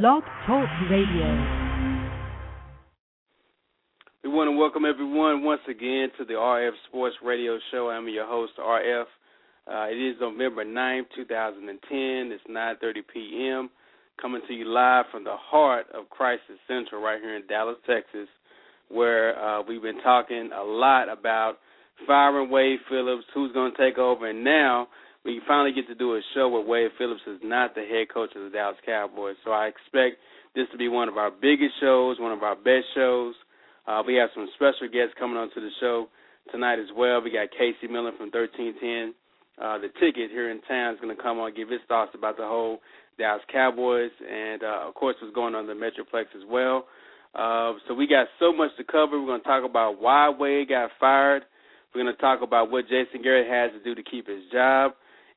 Blog Talk Radio. We want to welcome everyone once again to the RF Sports Radio Show. I'm your host, RF. Uh, it is November 9th, 2010. It's 9.30 p.m. Coming to you live from the heart of Crisis Central right here in Dallas, Texas, where uh, we've been talking a lot about firing Wade Phillips, who's going to take over, and now – we finally get to do a show where Wade Phillips is not the head coach of the Dallas Cowboys. So I expect this to be one of our biggest shows, one of our best shows. Uh, we have some special guests coming onto the show tonight as well. We got Casey Millen from 1310. Uh, the ticket here in town is going to come on and give his thoughts about the whole Dallas Cowboys and, uh, of course, what's going on in the Metroplex as well. Uh, so we got so much to cover. We're going to talk about why Wade got fired. We're going to talk about what Jason Garrett has to do to keep his job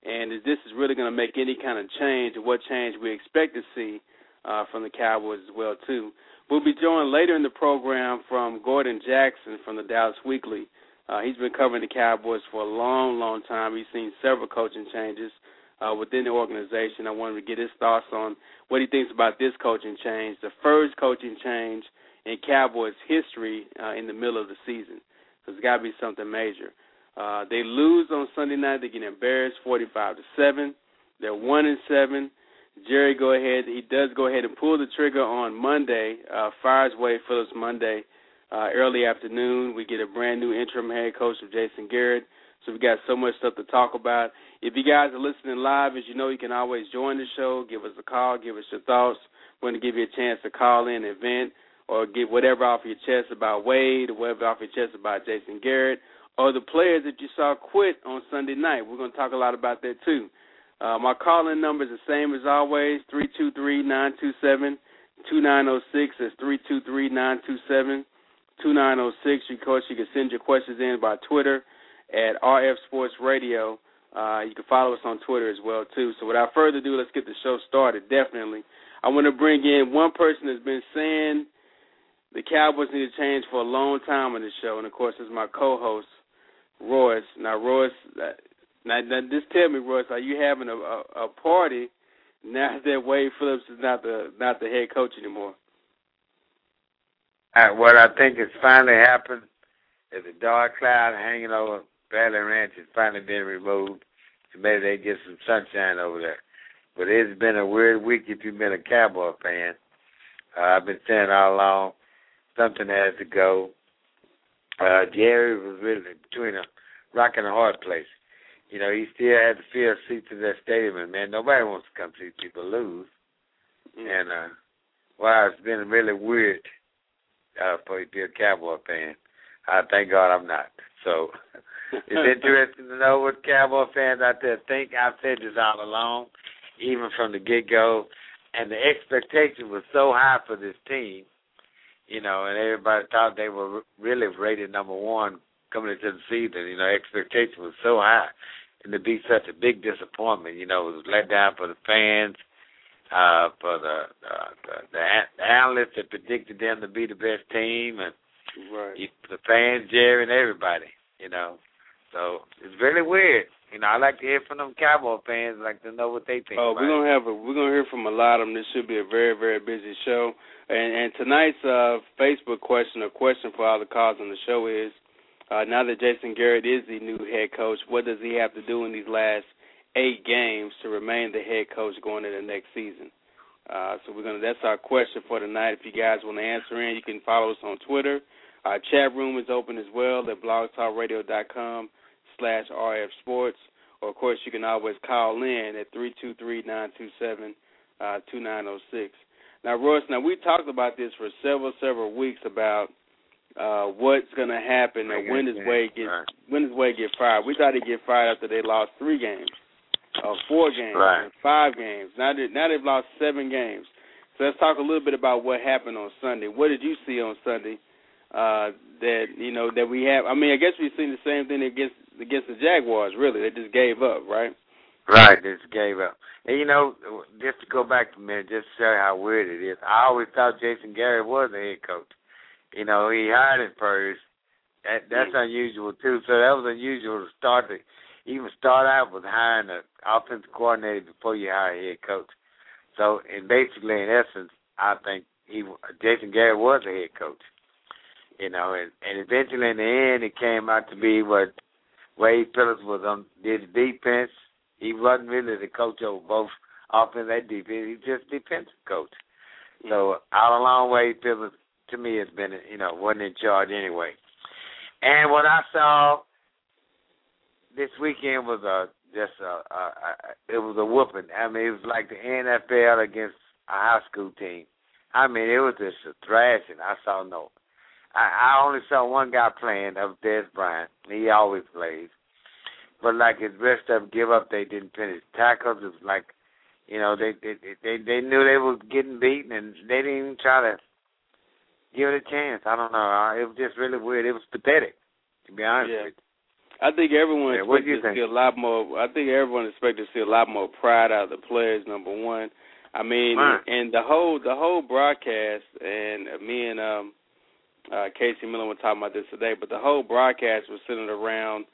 and if this is really going to make any kind of change, what change we expect to see uh, from the Cowboys as well too. We'll be joined later in the program from Gordon Jackson from the Dallas Weekly. Uh, he's been covering the Cowboys for a long, long time. He's seen several coaching changes uh, within the organization. I wanted to get his thoughts on what he thinks about this coaching change, the first coaching change in Cowboys history uh, in the middle of the season. So it's got to be something major. Uh, they lose on Sunday night. They get embarrassed, forty-five to seven. They're one and seven. Jerry go ahead. He does go ahead and pull the trigger on Monday. Uh, fires Wade Phillips Monday uh, early afternoon. We get a brand new interim head coach of Jason Garrett. So we got so much stuff to talk about. If you guys are listening live, as you know, you can always join the show. Give us a call. Give us your thoughts. We're going to give you a chance to call in and vent or get whatever off your chest about Wade or whatever off your chest about Jason Garrett or the players that you saw quit on Sunday night. We're going to talk a lot about that too. Uh, my calling number is the same as always, three two three nine two seven two nine zero oh six. That's three two three nine two seven two nine zero oh six. Of course, you can send your questions in by Twitter at RF Sports Radio. Uh, you can follow us on Twitter as well too. So without further ado, let's get the show started. Definitely, I want to bring in one person that's been saying the Cowboys need to change for a long time on the show, and of course, is my co-host Royce. Now, Royce, uh, now, now just tell me, Royce, are you having a, a, a party now that Wade Phillips is not the not the head coach anymore? Uh, what I think has finally happened is the dark cloud hanging over Valley Ranch has finally been removed. So maybe they get some sunshine over there. But it's been a weird week if you've been a Cowboy fan. Uh, I've been saying all along something has to go uh, Jerry was really between a rock and a hard place. You know, he still had the field seats in that stadium, and man, nobody wants to come see people lose. Mm. And uh, wow, it's been really weird uh, for you to be a Cowboy fan. I thank God I'm not. So it's interesting to know what Cowboy fans out there think. I've said this all along, even from the get go, and the expectation was so high for this team you know, and everybody thought they were really rated number one coming into the season. You know, expectation was so high, and to be such a big disappointment, you know, it was let down for the fans, uh, for the uh, the, the, analysts that predicted them to be the best team, and right. the fans, Jerry, and everybody. You know, so it's really weird. You know, I like to hear from them Cowboy fans, like to know what they think. Oh, we're gonna have a we're gonna hear from a lot of them. This should be a very very busy show. And, and tonight's uh, Facebook question a question for all the calls on the show is: uh, Now that Jason Garrett is the new head coach, what does he have to do in these last eight games to remain the head coach going into the next season? Uh, so we're gonna. That's our question for tonight. If you guys want to answer in, you can follow us on Twitter. Our chat room is open as well at blogtalkradio.com slash RF Sports. Or, of course, you can always call in at 323 927 uh, 2906. Now, Royce, now we talked about this for several, several weeks about uh, what's going to happen and when does Wade get right. when does Wade get fired. We thought he'd get fired after they lost three games, uh, four games, right. five games. Now they, now they've lost seven games. So let's talk a little bit about what happened on Sunday. What did you see on Sunday uh, that you know that we have? I mean, I guess we've seen the same thing against against the Jaguars. Really, they just gave up, right? Right, they just gave up. And you know, just to go back a minute, just to show you how weird it is. I always thought Jason Garrett was a head coach. You know, he hired him first. That that's mm. unusual too. So that was unusual to start to even start out with hiring an offensive coordinator before you hire a head coach. So, and basically, in essence, I think he Jason Garrett was a head coach. You know, and, and eventually in the end, it came out to be what Wade Phillips was on did the defense. He wasn't really the coach of both offense and defense. He was just defensive coach. So all along, Wade Phillips to me has been, you know, wasn't in charge anyway. And what I saw this weekend was a just a, a, a it was a whooping. I mean, it was like the NFL against a high school team. I mean, it was just a thrashing. I saw no. I, I only saw one guy playing. of Dez Bryant. He always plays. But like his rest of give up, they didn't finish tackles. It was like, you know, they they they they knew they were getting beaten, and they didn't even try to give it a chance. I don't know. It was just really weird. It was pathetic, to be honest yeah. with you. I think everyone yeah, expected to think? see a lot more. I think everyone expected to see a lot more pride out of the players. Number one, I mean, right. and the whole the whole broadcast, and me and um uh Casey Millen were talking about this today, but the whole broadcast was centered around.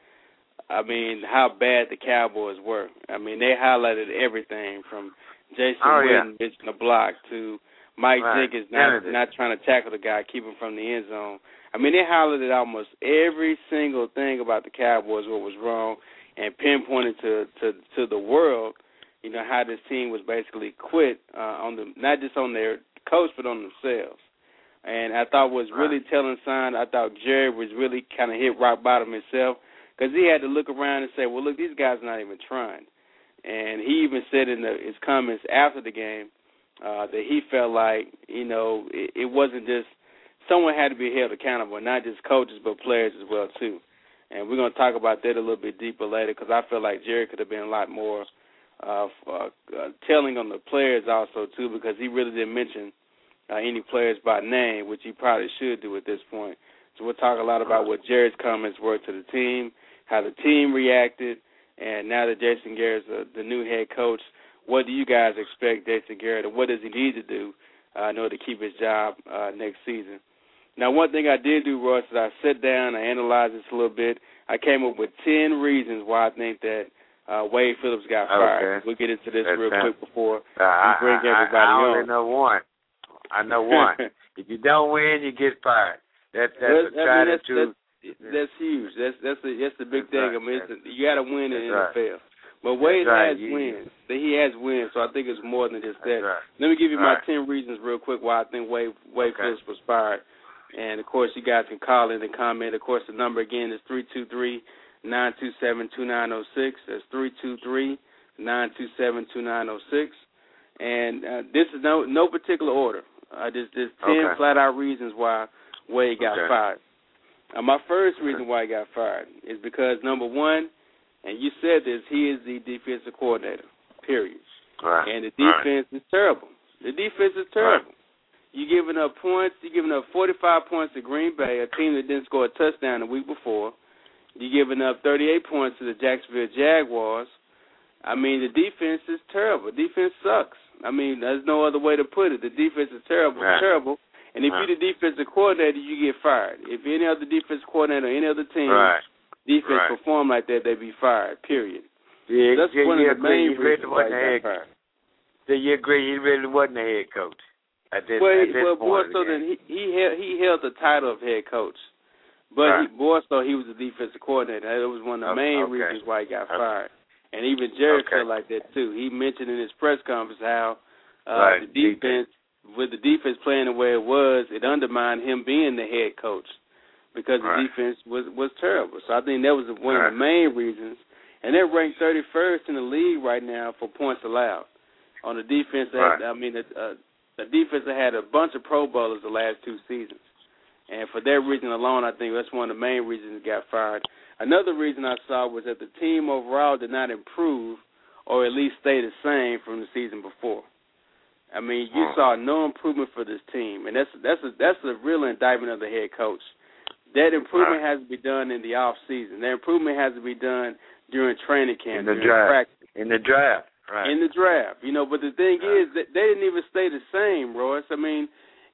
I mean, how bad the Cowboys were. I mean, they highlighted everything from Jason oh, Witten yeah. missing a block to Mike right. Jenkins not not trying to tackle the guy, keep him from the end zone. I mean, they highlighted almost every single thing about the Cowboys, what was wrong, and pinpointed to to to the world, you know, how this team was basically quit uh, on the not just on their coach but on themselves. And I thought was really telling sign. I thought Jerry was really kind of hit rock bottom himself because he had to look around and say, "Well, look, these guys are not even trying." And he even said in the, his comments after the game uh, that he felt like you know it, it wasn't just someone had to be held accountable, not just coaches but players as well too. And we're going to talk about that a little bit deeper later because I feel like Jerry could have been a lot more uh, uh, uh, telling on the players also too because he really didn't mention uh, any players by name, which he probably should do at this point. So we'll talk a lot about what Jerry's comments were to the team, how the team reacted, and now that Jason Garrett's uh, the new head coach, what do you guys expect Jason Garrett, and what does he need to do uh, in order to keep his job uh, next season? Now, one thing I did do, Royce, is I sat down, I analyzed this a little bit. I came up with ten reasons why I think that uh, Wade Phillips got fired. Okay. We'll get into this That's real quick before uh, we bring everybody I, I, I on. only know one. I know one. if you don't win, you get fired. That's that's a tried I mean, and true. That's, that's huge. That's that's the that's the big That's thing. right. I mean, a, you got to win in the That's NFL. But Wade right. has You- wins. He has wins, so I think it's more than just that. right. Let me give you my Right. ten reasons real quick why I think Wade Wade Okay. Phillips was fired. And of course, you guys can call in and comment. Of course, the number again is three two three nine two seven two nine zero six. That's three two three nine two seven two nine zero six. And uh, this is no no particular order. Uh, just just ten Okay. flat out reasons why Wade got Okay. fired. Uh, my first reason why he got fired is because number one, and you said this, he is the defensive coordinator. Period. Right. And the Right. defense is terrible. The defense is terrible. You're giving up points. You're giving up 45 points to Green Bay, a team that didn't score a touchdown the week before. You're giving up 38 points to the Jacksonville Jaguars. I mean, the defense is terrible. Defense sucks. I mean, there's no other way to put it. The defense is terrible, Right. terrible. And if Right. you're the defensive coordinator, you get fired. If any other defensive coordinator, or any other team, Right. defense Right. perform like that, they be fired. Period. Yeah, That's yeah, one you of the agree. main really reasons why wasn't he the got fired. So you agree he really wasn't the head coach at this, Well, at this well, more so than he he held, he held the title of head coach, but Right. he, more so he was the defensive coordinator. That was one of the Okay, main okay. reasons why he got Okay. fired. And even Jerry Okay. felt like that too. He mentioned in his press conference how uh, Right, the defense, with the defense playing the way it was, it undermined him being the head coach because Right. the defense was was terrible. So I think that was one Right. of the main reasons. And they're ranked 31st in the league right now for points allowed. On the defense, that I mean, uh, the defense that had a bunch of Pro Bowlers the last two seasons. And for that reason alone, I think that's one of the main reasons he got fired. Another reason I saw was that the team overall did not improve or at least stay the same from the season before. I mean, you saw no improvement for this team, and that's that's a that's a real indictment of the head coach. That improvement Right. has to be done in the off season. That improvement has to be done during training camp, In the during draft. practice, in the draft. Right. in the draft. You know, but the thing Right. is that they didn't even stay the same, Royce. I mean,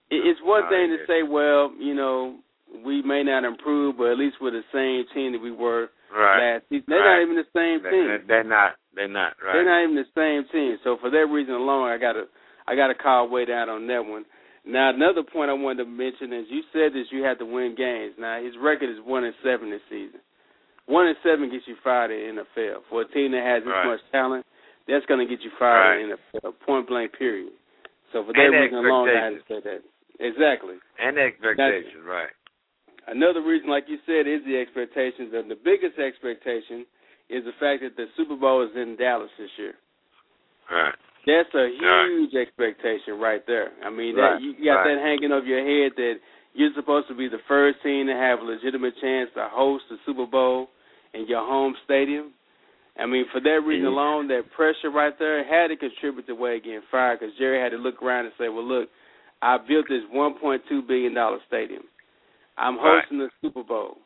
it's one No, thing to say, well, you know, we may not improve, but at least we're the same team that we were right. last season. They're Right. not even the same They- team. they- They're not. They're not. Right. They're not even the same team. So for that reason alone, I got to I got to call way down on that one. Now another point I wanted to mention is you said that you had to win games. Now his record is one and seven this season. One and seven gets you fired in the NFL. For a team that has this right. much talent, that's going to get you fired right. in the NFL. Point blank. Period. So for that reason alone, I had to say that. Exactly. And expectations, right. Another reason, like you said, is the expectations. And the biggest expectation is the fact that the Super Bowl is in Dallas this year. Right. That's a huge right. expectation right there. I mean, right. that you got right. that hanging over your head that you're supposed to be the first team to have a legitimate chance to host the Super Bowl in your home stadium. I mean, for that reason yeah. alone, that pressure right there had to contribute to Wade getting fired because Jerry had to look around and say, "Well, look, I built this 1.2 billion dollar stadium. I'm hosting right. the Super Bowl,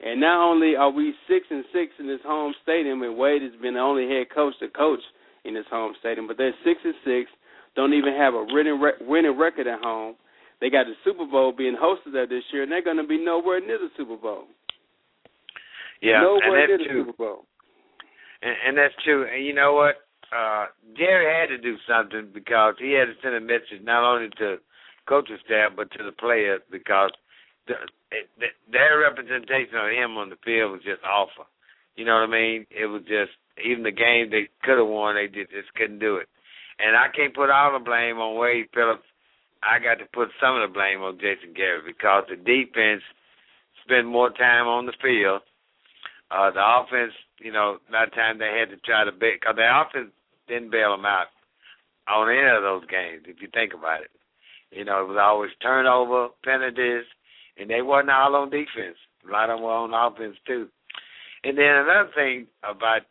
and not only are we six and six in this home stadium, and Wade has been the only head coach to coach in this home stadium, but they're six and six, don't even have a winning re- winning record at home. They got the Super Bowl being hosted there this year, and they're going to be nowhere near the Super Bowl. Yeah, nowhere and near that's the true. Super Bowl. And, and that's true. And you know what? Uh Jerry had to do something because he had to send a message not only to coaching staff but to the players because the, the, their representation of him on the field was just awful. You know what I mean? It was just even the game they could have won, they just, just couldn't do it. And I can't put all the blame on Wade Phillips. I got to put some of the blame on Jason Garrett because the defense spent more time on the field. Uh, the offense, you know, that time they had to try to bail because the offense didn't bail them out on any of those games. If you think about it, you know, it was always turnover, penalties, and they wasn't all on defense. A lot of them were on offense too. And then another thing about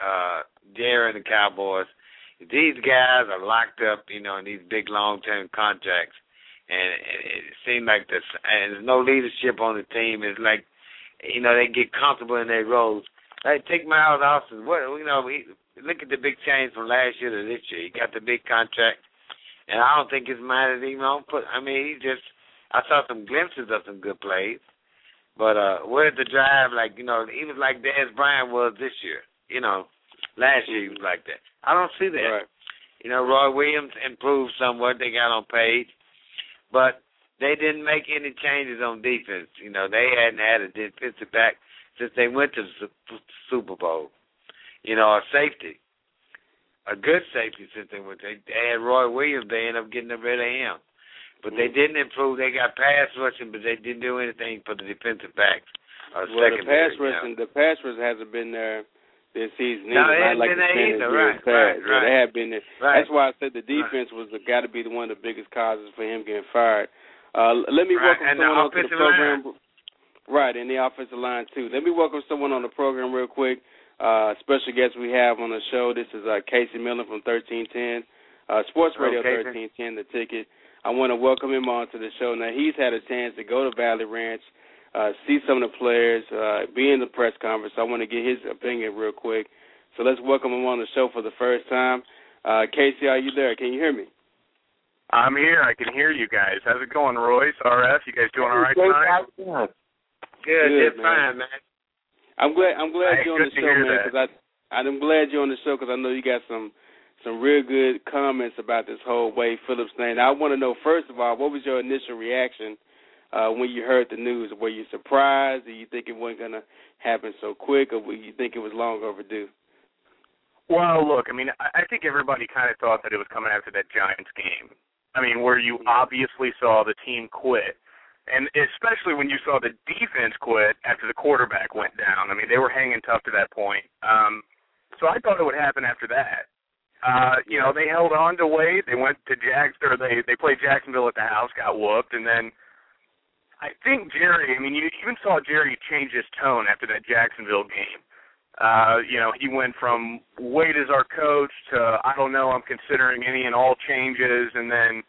uh Jerry and the Cowboys, these guys are locked up, you know, in these big long term contracts and it, it seemed like this and there's no leadership on the team. It's like you know, they get comfortable in their roles. Like take Miles Austin, what you know, he, look at the big change from last year to this year. He got the big contract and I don't think his mind is even on put I mean he just I saw some glimpses of some good plays. But uh where's the drive like, you know, he was like Dez Bryant was this year. You know, last year he was like that. I don't see that. Right. You know, Roy Williams improved somewhat. They got on page, but they didn't make any changes on defense. You know, they hadn't had a defensive back since they went to the Super Bowl. You know, a safety, a good safety they went. They, they had Roy Williams. They ended up getting rid of him, but they didn't improve. They got pass rushing, but they didn't do anything for the defensive backs. Uh, well, the pass secondary, you know. rushing, the pass rush hasn't been there this season No, either. it hasn't like been there either. Right, right, Yeah, right. they have been there. Right. That's why I said the defense was got to be the one of the biggest causes for him getting fired. Uh, let me Right, welcome and the someone onto the program. Right, and the offensive line too. Let me welcome someone on the program real quick. Uh, special guest we have on the show. This is uh, Casey Millen from 1310 uh, Sports Radio Casey. 1310, the ticket. I want to welcome him on to the show. Now he's had a chance to go to Valley Ranch, uh, see some of the players, uh, be in the press conference. I want to get his opinion real quick. So let's welcome him on the show for the first time. Uh, Casey, are you there? Can you hear me? I'm here. I can hear you guys. How's it going, Royce? RF, you guys doing all right tonight? Good, Good, just man. fine, man. I'm glad. I'm glad Hey, you're on the show, man. Because I, I'm glad you're on the show because I know you got some, some real good comments about this whole Wade Phillips thing. I want to know first of all, what was your initial reaction uh, when you heard the news? Were you surprised? Did you think it wasn't gonna happen so quick, or were you think it was long overdue? Well, look, I mean, I I think everybody kind of thought that it was coming after that Giants game. I mean, where you obviously saw the team quit. And especially when you saw the defense quit after the quarterback went down. I mean, they were hanging tough to that point. Um, so I thought it would happen after that. Uh, you know, they held on to Wade. They went to Jags or they they played Jacksonville at the house, got whooped, and then I think Jerry. I mean, you even saw Jerry change his tone after that Jacksonville game. Uh, you know, he went from Wade as our coach to I don't know, I'm considering any and all changes, and then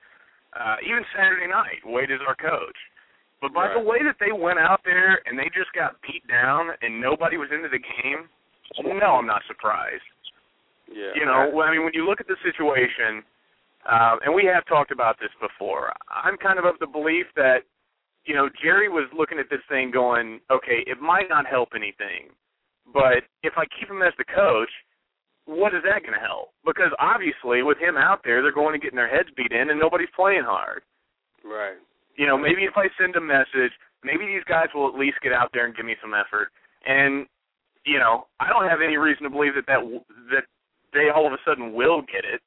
uh, even Saturday night, Wade is our coach. But by the way that they went out there and they just got beat down and nobody was into the game, no, I'm not surprised. Yeah. You know, I mean, when you look at the situation, uh, and we have talked about this before, I'm kind of of the belief that, you know, Jerry was looking at this thing going, okay, it might not help anything, but if I keep him as the coach, what is that going to help? Because obviously, with him out there, they're going to get their heads beat in, and nobody's playing hard. Right. You know, maybe if I send a message, maybe these guys will at least get out there and give me some effort. And you know, I don't have any reason to believe that that that they all of a sudden will get it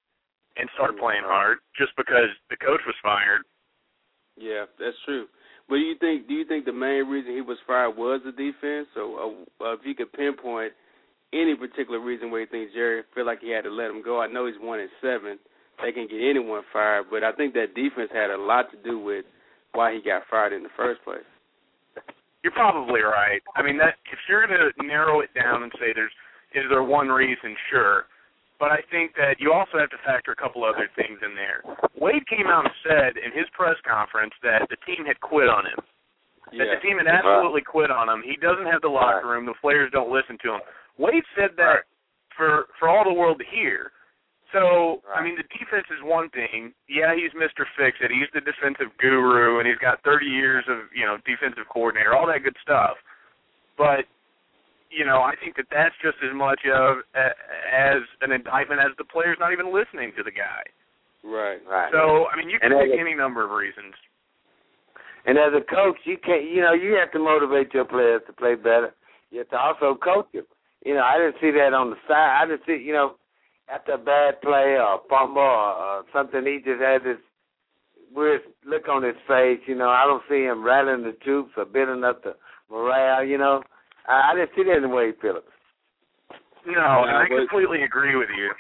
and start playing hard just because the coach was fired. Yeah, that's true. But do you think do you think the main reason he was fired was the defense? So uh, if you could pinpoint any particular reason where you think Jerry feel like he had to let him go, I know he's one and seven. They can get anyone fired, but I think that defense had a lot to do with why he got fired in the first place. You're probably right. I mean, that if you're going to narrow it down and say there's is there one reason, sure. But I think that you also have to factor a couple other things in there. Wade came out and said in his press conference that the team had quit on him. Yeah. That the team had absolutely quit on him. He doesn't have the locker room. The players don't listen to him. Wade said that Right. for for all the world to hear. So I mean, the defense is one thing. Yeah, he's Mr. Fix It. He's the defensive guru, and he's got 30 years of you know defensive coordinator, all that good stuff. But you know, I think that that's just as much of a, as an indictment as the players not even listening to the guy. Right. Right. So I mean, you can And pick a- any number of reasons. And as a coach, you can't. You know, you have to motivate your players to play better. You have to also coach them. You know, I didn't see that on the side. I didn't see. You know, after a bad play or a fumble or, something, he just had this weird look on his face. You know, I don't see him rattling the troops or building up the morale. You know, I, I didn't see that in Wade Phillips. No, and I completely agree with you.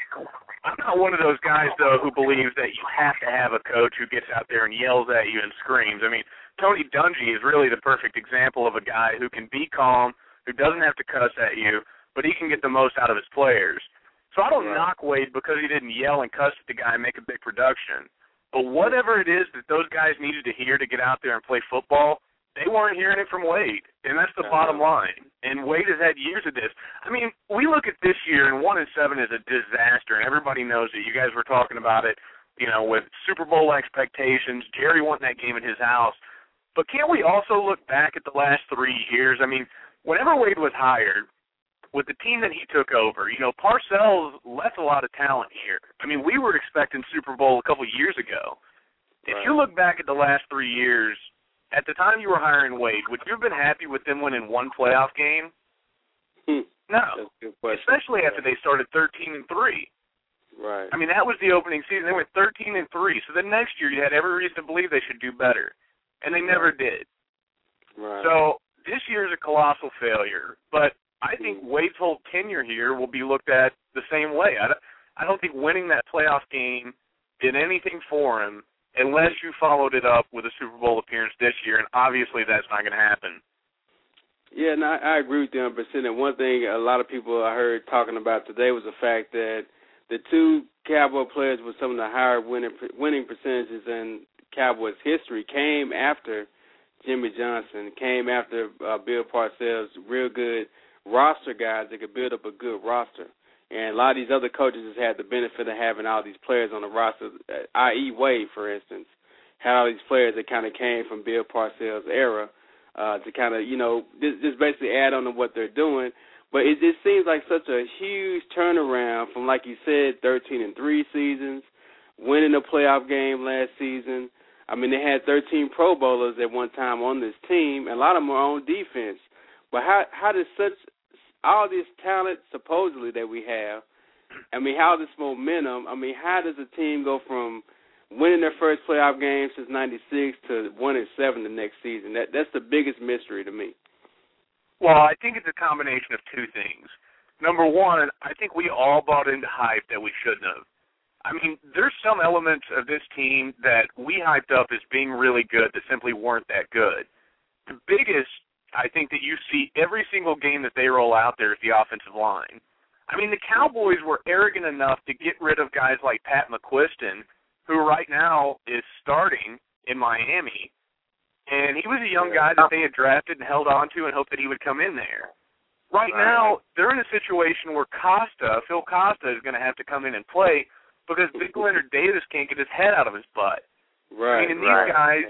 I'm not one of those guys though who believes that you have to have a coach who gets out there and yells at you and screams. I mean, Tony Dungy is really the perfect example of a guy who can be calm, who doesn't have to cuss at you, but he can get the most out of his players. So I don't Right. knock Wade because he didn't yell and cuss at the guy and make a big production. But whatever it is that those guys needed to hear to get out there and play football, they weren't hearing it from Wade, and that's the Uh-huh. bottom line. And Wade has had years of this. I mean, we look at this year, and one and seven is a disaster, and everybody knows it. You guys were talking about it, you know, with Super Bowl expectations. Jerry wanting that game in his house. But can't we also look back at the last three years? I mean, whenever Wade was hired, with the team that he took over, you know, Parcells left a lot of talent here. I mean, we were expecting Super Bowl a couple years ago. If Right. you look back at the last three years, at the time you were hiring Wade, would you have been happy with them winning one playoff game? Hmm. No, That's a good question. especially after they started 13 and three. Right. I mean, that was the opening season. They went 13 and three. So then next year, you had every reason to believe they should do better, and they never did. right. So this year is a colossal failure, but I think Wade's whole tenure here will be looked at the same way. I don't, I don't think winning that playoff game did anything for him unless you followed it up with a Super Bowl appearance this year, and obviously that's not going to happen. Yeah, no, I I agree with you 100%. And one thing a lot of people I heard talking about today was the fact that the two Cowboy players with some of the higher winning winning percentages in Cowboys history came after Jimmy Johnson, came after uh, Bill Parcells, real good roster guys that could build up a good roster. And a lot of these other coaches has had the benefit of having all these players on the roster, uh, i.e. Wade, for instance, had all these players that kind of came from Bill Parcells' era uh, to kind of, you know, just, just basically add on to what they're doing. But it just seems like such a huge turnaround from, like you said, 13 and three seasons, winning a playoff game last season. I mean, they had 13 Pro Bowlers at one time on this team, and a lot of them are on defense. But how how does such all this talent supposedly that we have? I mean, how this momentum? I mean, how does a team go from winning their first playoff game since '96 to one and seven the next season? That that's the biggest mystery to me. Well, I think it's a combination of two things. Number one, I think we all bought into hype that we shouldn't have. I mean, there's some elements of this team that we hyped up as being really good that simply weren't that good. The biggest, I think, that you see every single game that they roll out there is the offensive line. I mean, the Cowboys were arrogant enough to get rid of guys like Pat McQuistan, who right now is starting in Miami, and he was a young guy that they had drafted and held on to and hoped that he would come in there. Right, now, they're in a situation where Costa, Phil Costa, is going to have to come in and play because Big Leonard Davis can't get his head out of his butt. Right. I mean, and these right. guys,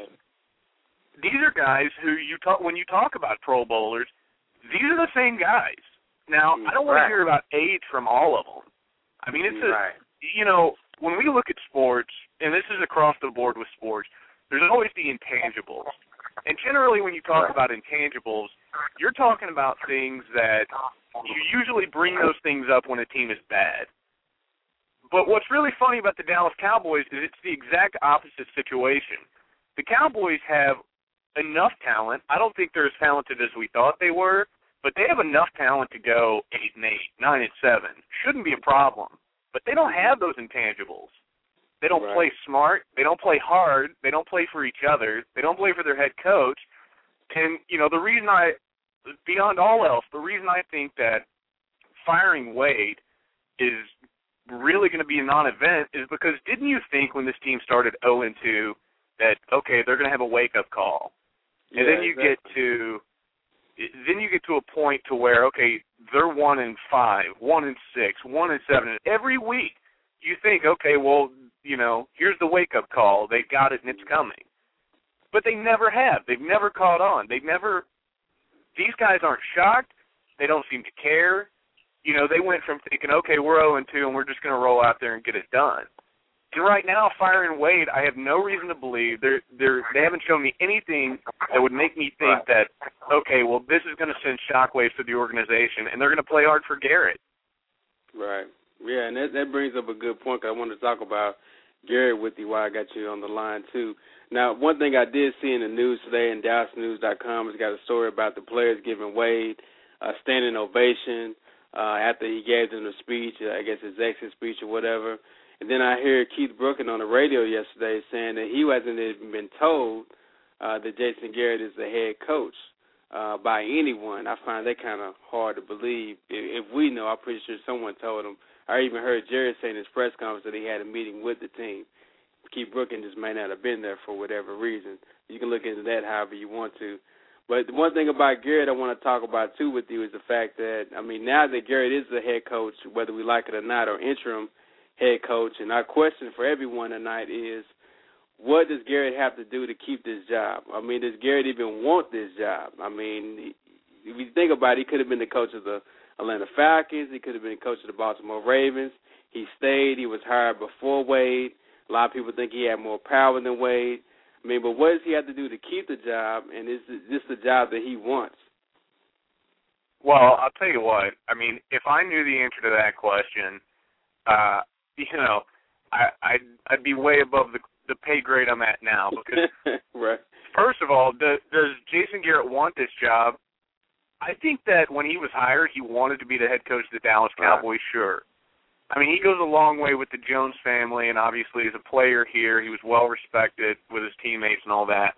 these are guys who you talk when you talk about Pro Bowlers. These are the same guys. Now, I don't want Right. to hear about age from all of them, I mean, it's a right. you know when we look at sports, and this is across the board with sports, there's always the intangibles. And generally, when you talk about intangibles, you're talking about things that you usually bring those things up when a team is bad. But what's really funny about the Dallas Cowboys is it's the exact opposite situation. The Cowboys have enough talent. I don't think they're as talented as we thought they were, but they have enough talent to go eight and eight, nine and seven. Shouldn't be a problem. But they don't have those intangibles. They don't Right. play smart. They don't play hard. They don't play for each other. They don't play for their head coach. And you know the reason I, beyond all else, the reason I think that firing Wade is really going to be a non-event is because didn't you think when this team started 0 and 2 that okay they're going to have a wake-up call, and Yeah, then you exactly. get to then you get to a point to where okay they're one in five, one in six, one in seven, and every week you think okay well you know here's the wake-up call. They've got it and it's coming, but they never have. They've never caught on. They've never these guys aren't shocked. They don't seem to care. You know, they went from thinking, okay, we're 0 and 2, and we're just going to roll out there and get it done. And right now, firing Wade, I have no reason to believe they're they're they haven't shown me anything that would make me think that okay, well, this is going to send shockwaves to the organization, and they're going to play hard for Garrett. Right. Yeah, and that that brings up a good point. 'cause I wanted to talk about Garrett with you while I got you on the line too. Now, one thing I did see in the news today in DallasNews.com has got a story about the players giving Wade a standing ovation uh, after he gave them the speech. I guess his exit speech or whatever. And then I hear Keith Brooking on the radio yesterday saying that he wasn't even been told uh, that Jason Garrett is the head coach uh, by anyone. I find that kind of hard to believe. If, if we know, I'm pretty sure someone told him. I even heard Jerry say in his press conference that he had a meeting with the team. Keith Brooking just may not have been there for whatever reason. You can look into that however you want to. But the one thing about Garrett I want to talk about too with you is the fact that I mean now that Garrett is the head coach, whether we like it or not, or interim head coach, and our question for everyone tonight is, what does Garrett have to do to keep this job? I mean, does Garrett even want this job? I mean, if you think about it, he could have been the coach of the Atlanta Falcons. He could have been the coach of the Baltimore Ravens. He stayed. He was hired before Wade. A lot of people think he had more power than Wade. I mean, but what does he have to do to keep the job? And is this the job that he wants? Well, I'll tell you what. I mean, if I knew the answer to that question, uh, you know, I, I'd I'd be way above the the pay grade I'm at now because right. First of all, does, does Jason Garrett want this job? I think that when he was hired, he wanted to be the head coach of the Dallas Right. Cowboys. Sure. I mean, he goes a long way with the Jones family, and obviously as a player here, he was well respected with his teammates and all that.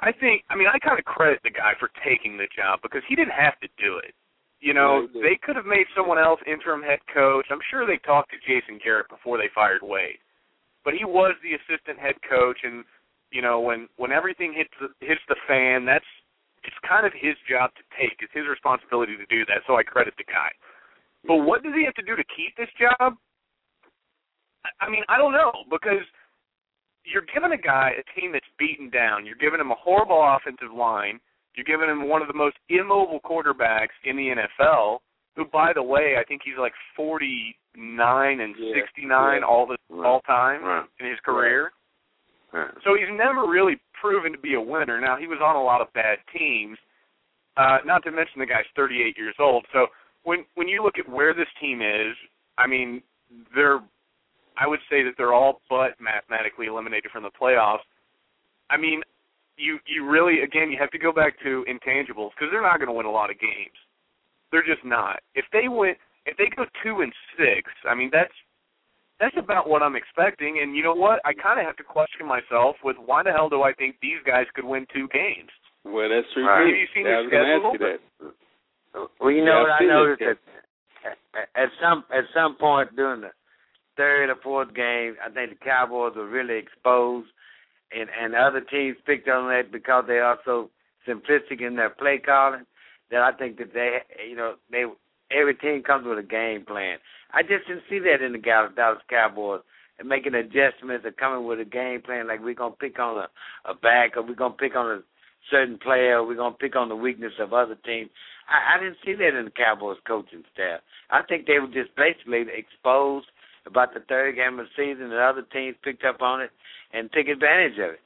I think, I mean, I kind of credit the guy for taking the job because he didn't have to do it. You know, Yeah, they could have made someone else interim head coach. I'm sure they talked to Jason Garrett before they fired Wade, but he was the assistant head coach, and you know, when when everything hits the, hits the fan, that's it's kind of his job to take. It's his responsibility to do that. So I credit the guy. But what does he have to do to keep this job? I- I mean, I don't know because you're giving a guy a team that's beaten down. You're giving him a horrible offensive line. You're giving him one of the most immobile quarterbacks in the NFL. Who, by the way, I think he's like 49 and Yeah, 69 yeah. all the Right. all time Right. in his career. Right. So he's never really proven to be a winner. Now he was on a lot of bad teams. Uh, not to mention the guy's 38 years old. So when when you look at where this team is, I mean, they're I would say that they're all but mathematically eliminated from the playoffs. I mean, you you really again you have to go back to intangibles because they're not going to win a lot of games. They're just not. If they win, if they go two and six, I mean that's that's about what I'm expecting. And you know what? I kind of have to question myself with why the hell do I think these guys could win two games? Well, that's true. Right. Have you seen Yeah, their was going to ask you schedule? that. Well, you know I've what I noticed that at, at some at some point during the third or fourth game, I think the Cowboys were really exposed, and and other teams picked on that because they are so simplistic in their play calling. That I think that they, you know, they every team comes with a game plan. I just didn't see that in the Dallas Cowboys and making adjustments or coming with a game plan like we're gonna pick on a a back or we're gonna pick on a certain player. Or we're gonna pick on the weakness of other teams. I, I didn't see that in the Cowboys coaching staff. I think they were just basically exposed about the third game of the season, and other teams picked up on it and took advantage of it.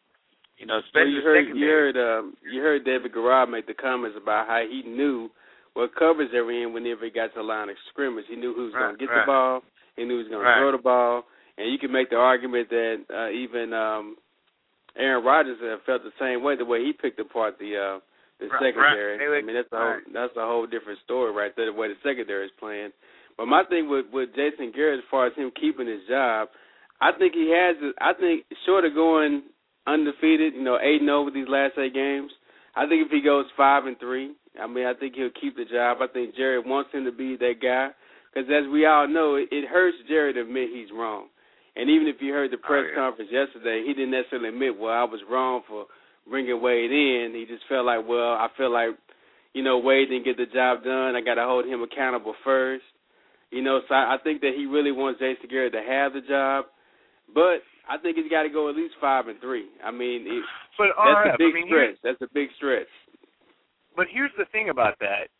You know, especially well, you heard secondary. you heard um, you heard David Garrard make the comments about how he knew what covers they were in whenever he got to the line of scrimmage. He knew who was right, going to get right. the ball. He knew he was going right. to throw the ball. And you can make the argument that uh, even um, Aaron Rodgers felt the same way the way he picked apart the uh, the right, secondary. Right. I mean that's a whole that's a whole different story right there the way the secondary is playing. But my thing with with Jason Garrett as far as him keeping his job, I think he has. I think short of going undefeated, you know, eight and oh over these last eight games. I think if he goes five and three, I mean, I think he'll keep the job. I think Jerry wants him to be that guy because, as we all know, it, it hurts Jerry to admit he's wrong. And even if you heard the oh, press oh, yeah. conference yesterday, he didn't necessarily admit, well, I was wrong for bringing Wade in. He just felt like, well, I feel like, you know, Wade didn't get the job done. I got to hold him accountable first. You know, so I, I think that he really wants Jason Garrett to have the job, but I think he's got to go at least five and three. I mean, it, but that's RF, a big I mean, stretch. That's a big stretch. But here's the thing about that: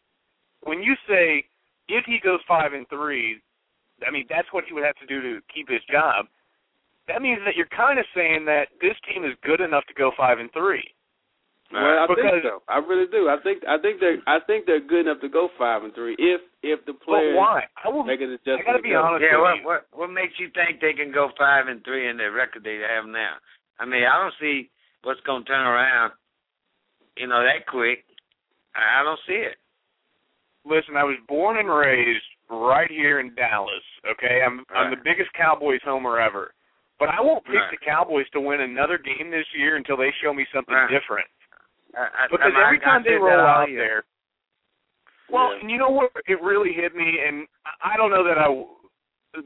when you say if he goes five and three, I mean that's what he would have to do to keep his job. That means that you're kind of saying that this team is good enough to go five and three. Well, I because, think so. I really do. I think I think they're I think they're good enough to go five and three if if the players but why? I will. make an adjustment. I got to be honest Yeah, with what you. what what makes you think they can go five and three in the record they have now? I mean, I don't see what's going to turn around, you know, that quick. I I don't see it. Listen, I was born and raised right here in Dallas. Okay, I'm I'm the biggest Cowboys homer ever. But I won't pick Right. the Cowboys to win another game this year until they show me something Right. different. I, I, Because I, every I, time I they roll out year. there, well, Yeah. and you know what? It really hit me, and I don't know that I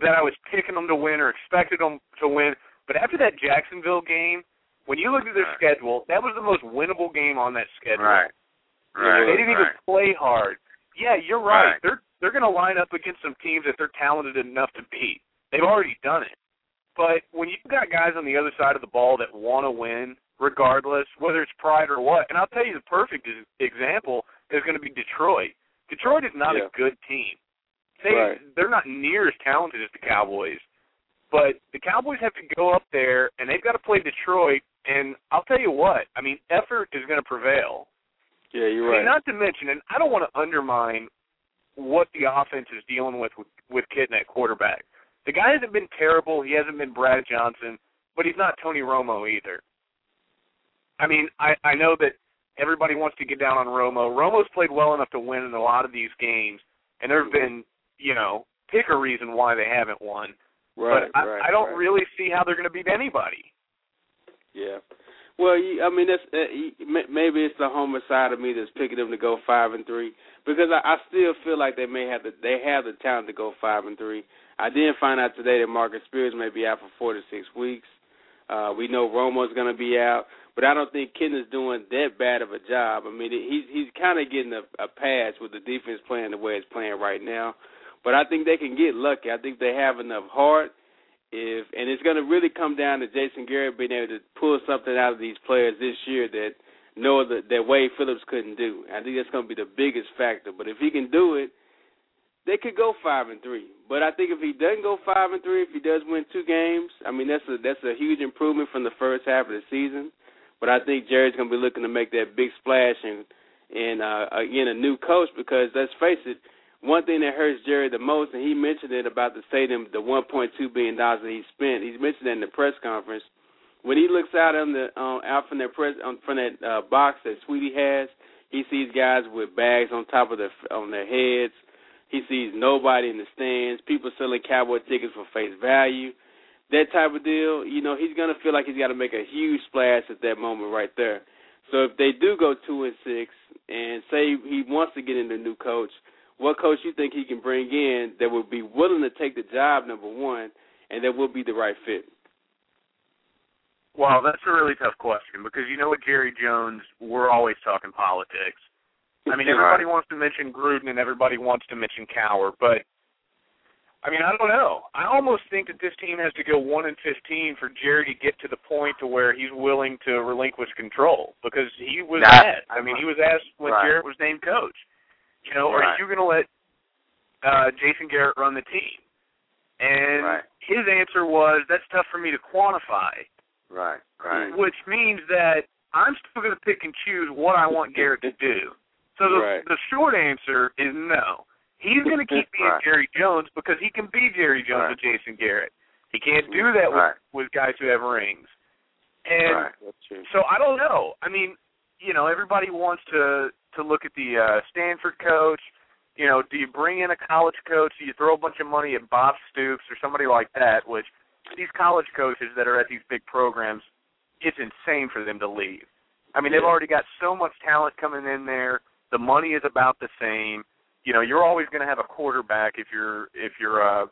that I was picking them to win or expected them to win. But after that Jacksonville game, when you look at their Right. schedule, that was the most winnable game on that schedule. Right. Right. They didn't right. even play hard. Yeah, you're right. Right. They're they're going to line up against some teams that they're talented enough to beat. They've already done it. But when you've got guys on the other side of the ball that want to win, regardless whether it's pride or what, and I'll tell you the perfect example is going to be Detroit. Detroit is not Yeah. a good team. They Right. they're not near as talented as the Cowboys. But the Cowboys have to go up there and they've got to play Detroit and I'll tell you what, I mean effort is going to prevail. Yeah, you're I right. mean, not to mention, and I don't want to undermine what the offense is dealing with with, with Kitna at quarterback. The guy hasn't been terrible. He hasn't been Brad Johnson, but he's not Tony Romo either. I mean, I I know that everybody wants to get down on Romo. Romo's played well enough to win in a lot of these games, and there have been, you know, pick a reason why they haven't won. right, but I, right, I don't right. really see how they're going to beat anybody. Yeah. Well, I mean, that's uh, maybe it's the homer side of me that's picking them to go five and three because I, I still feel like they may have the they have the talent to go five and three. I did find out today that Marcus Spears may be out for four to six weeks. Uh, we know Romo's going to be out, but I don't think Kitna is doing that bad of a job. I mean, he's he's kind of getting a, a pass with the defense playing the way it's playing right now. But I think they can get lucky. I think they have enough heart if and it's going to really come down to Jason Garrett being able to pull something out of these players this year that no other that Wade Phillips couldn't do. I think that's going to be the biggest factor. But if he can do it, they could go five and three. But I think if he doesn't go five and three, if he does win two games, I mean that's a that's a huge improvement from the first half of the season. But I think Jerry's to be looking to make that big splash and and uh, again a new coach because let's face it, one thing that hurts Jerry the most, and he mentioned it about the stadium, the 1.2 billion dollars that he spent. He's mentioned that in the press conference. When he looks out on the um, out from that press um, from that uh, box that Sweetie has, he sees guys with bags on top of their on their heads. He sees nobody in the stands. People selling cowboy tickets for face value. That type of deal, you know, he's gonna feel like he's got to make a huge splash at that moment right there. So if they do go two and six, and say he wants to get in the new coach, what coach you think he can bring in that would be willing to take the job number one, and that would be the right fit? Well, that's a really tough question because you know what, Jerry Jones, we're always talking politics. I mean, everybody wants to mention Gruden and everybody wants to mention Cowher, but I mean, I don't know. I almost think that this team has to go one and fifteen for Jerry to get to the point to where he's willing to relinquish control because he was Nah, asked. I mean, he was asked when Right. Garrett was named coach. You know, Right. are you going to let uh Jason Garrett run the team? And Right. his answer was, "That's tough for me to quantify." Right, right. Which means that I'm still going to pick and choose what I want Garrett to do. So the, Right. the short answer is no. He's going to keep being Right. Jerry Jones because he can be Jerry Jones Right. with Jason Garrett. He can't do that with Right. with guys who have rings. And. So I don't know. I mean, you know, everybody wants to to look at the uh Stanford coach. You know, do you bring in a college coach? Do you throw a bunch of money at Bob Stoops or somebody like that? Which these college coaches that are at these big programs, it's insane for them to leave. I mean, they've already got so much talent coming in there. The money is about the same. You know, you're always going to have a quarterback if you're if you're uh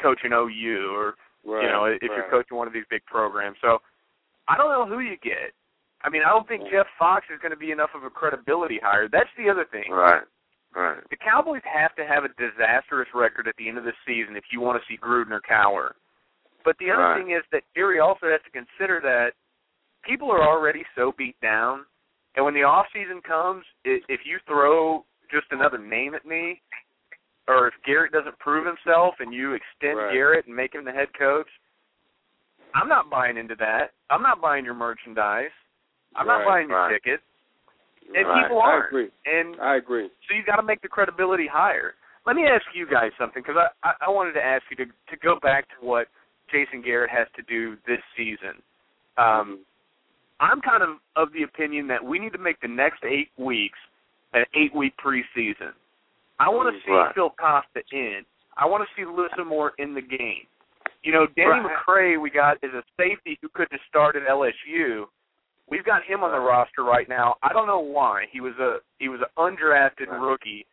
coaching OU or Right. you know, if right. you're coaching one of these big programs. So I don't know who you get. I mean, I don't think Jeff Fox is going to be enough of a credibility hire. That's the other thing. Right, right. The Cowboys have to have a disastrous record at the end of the season if you want to see Gruden or Cowher. But the other Right. thing is that Jerry also has to consider that people are already so beat down, and when the off season comes, if you throw just another name at me, or if Garrett doesn't prove himself and you extend Right. Garrett and make him the head coach, I'm not buying into that. I'm not buying your merchandise. I'm not buying your right. ticket. And Right. people aren't. I agree. And I agree. so you got to make the credibility hire. Let me ask you guys something because I, I I wanted to ask you to to go back to what Jason Garrett has to do this season. Um, I'm kind of of the opinion that we need to make the next eight weeks an eight week preseason. I want to see Right. Phil Costa in. I want to see Lissemore in the game. You know, Danny Right. McCray we got is a safety who could have started LSU. We've got him on the roster right now. I don't know why. He was a he was an undrafted Right. rookie.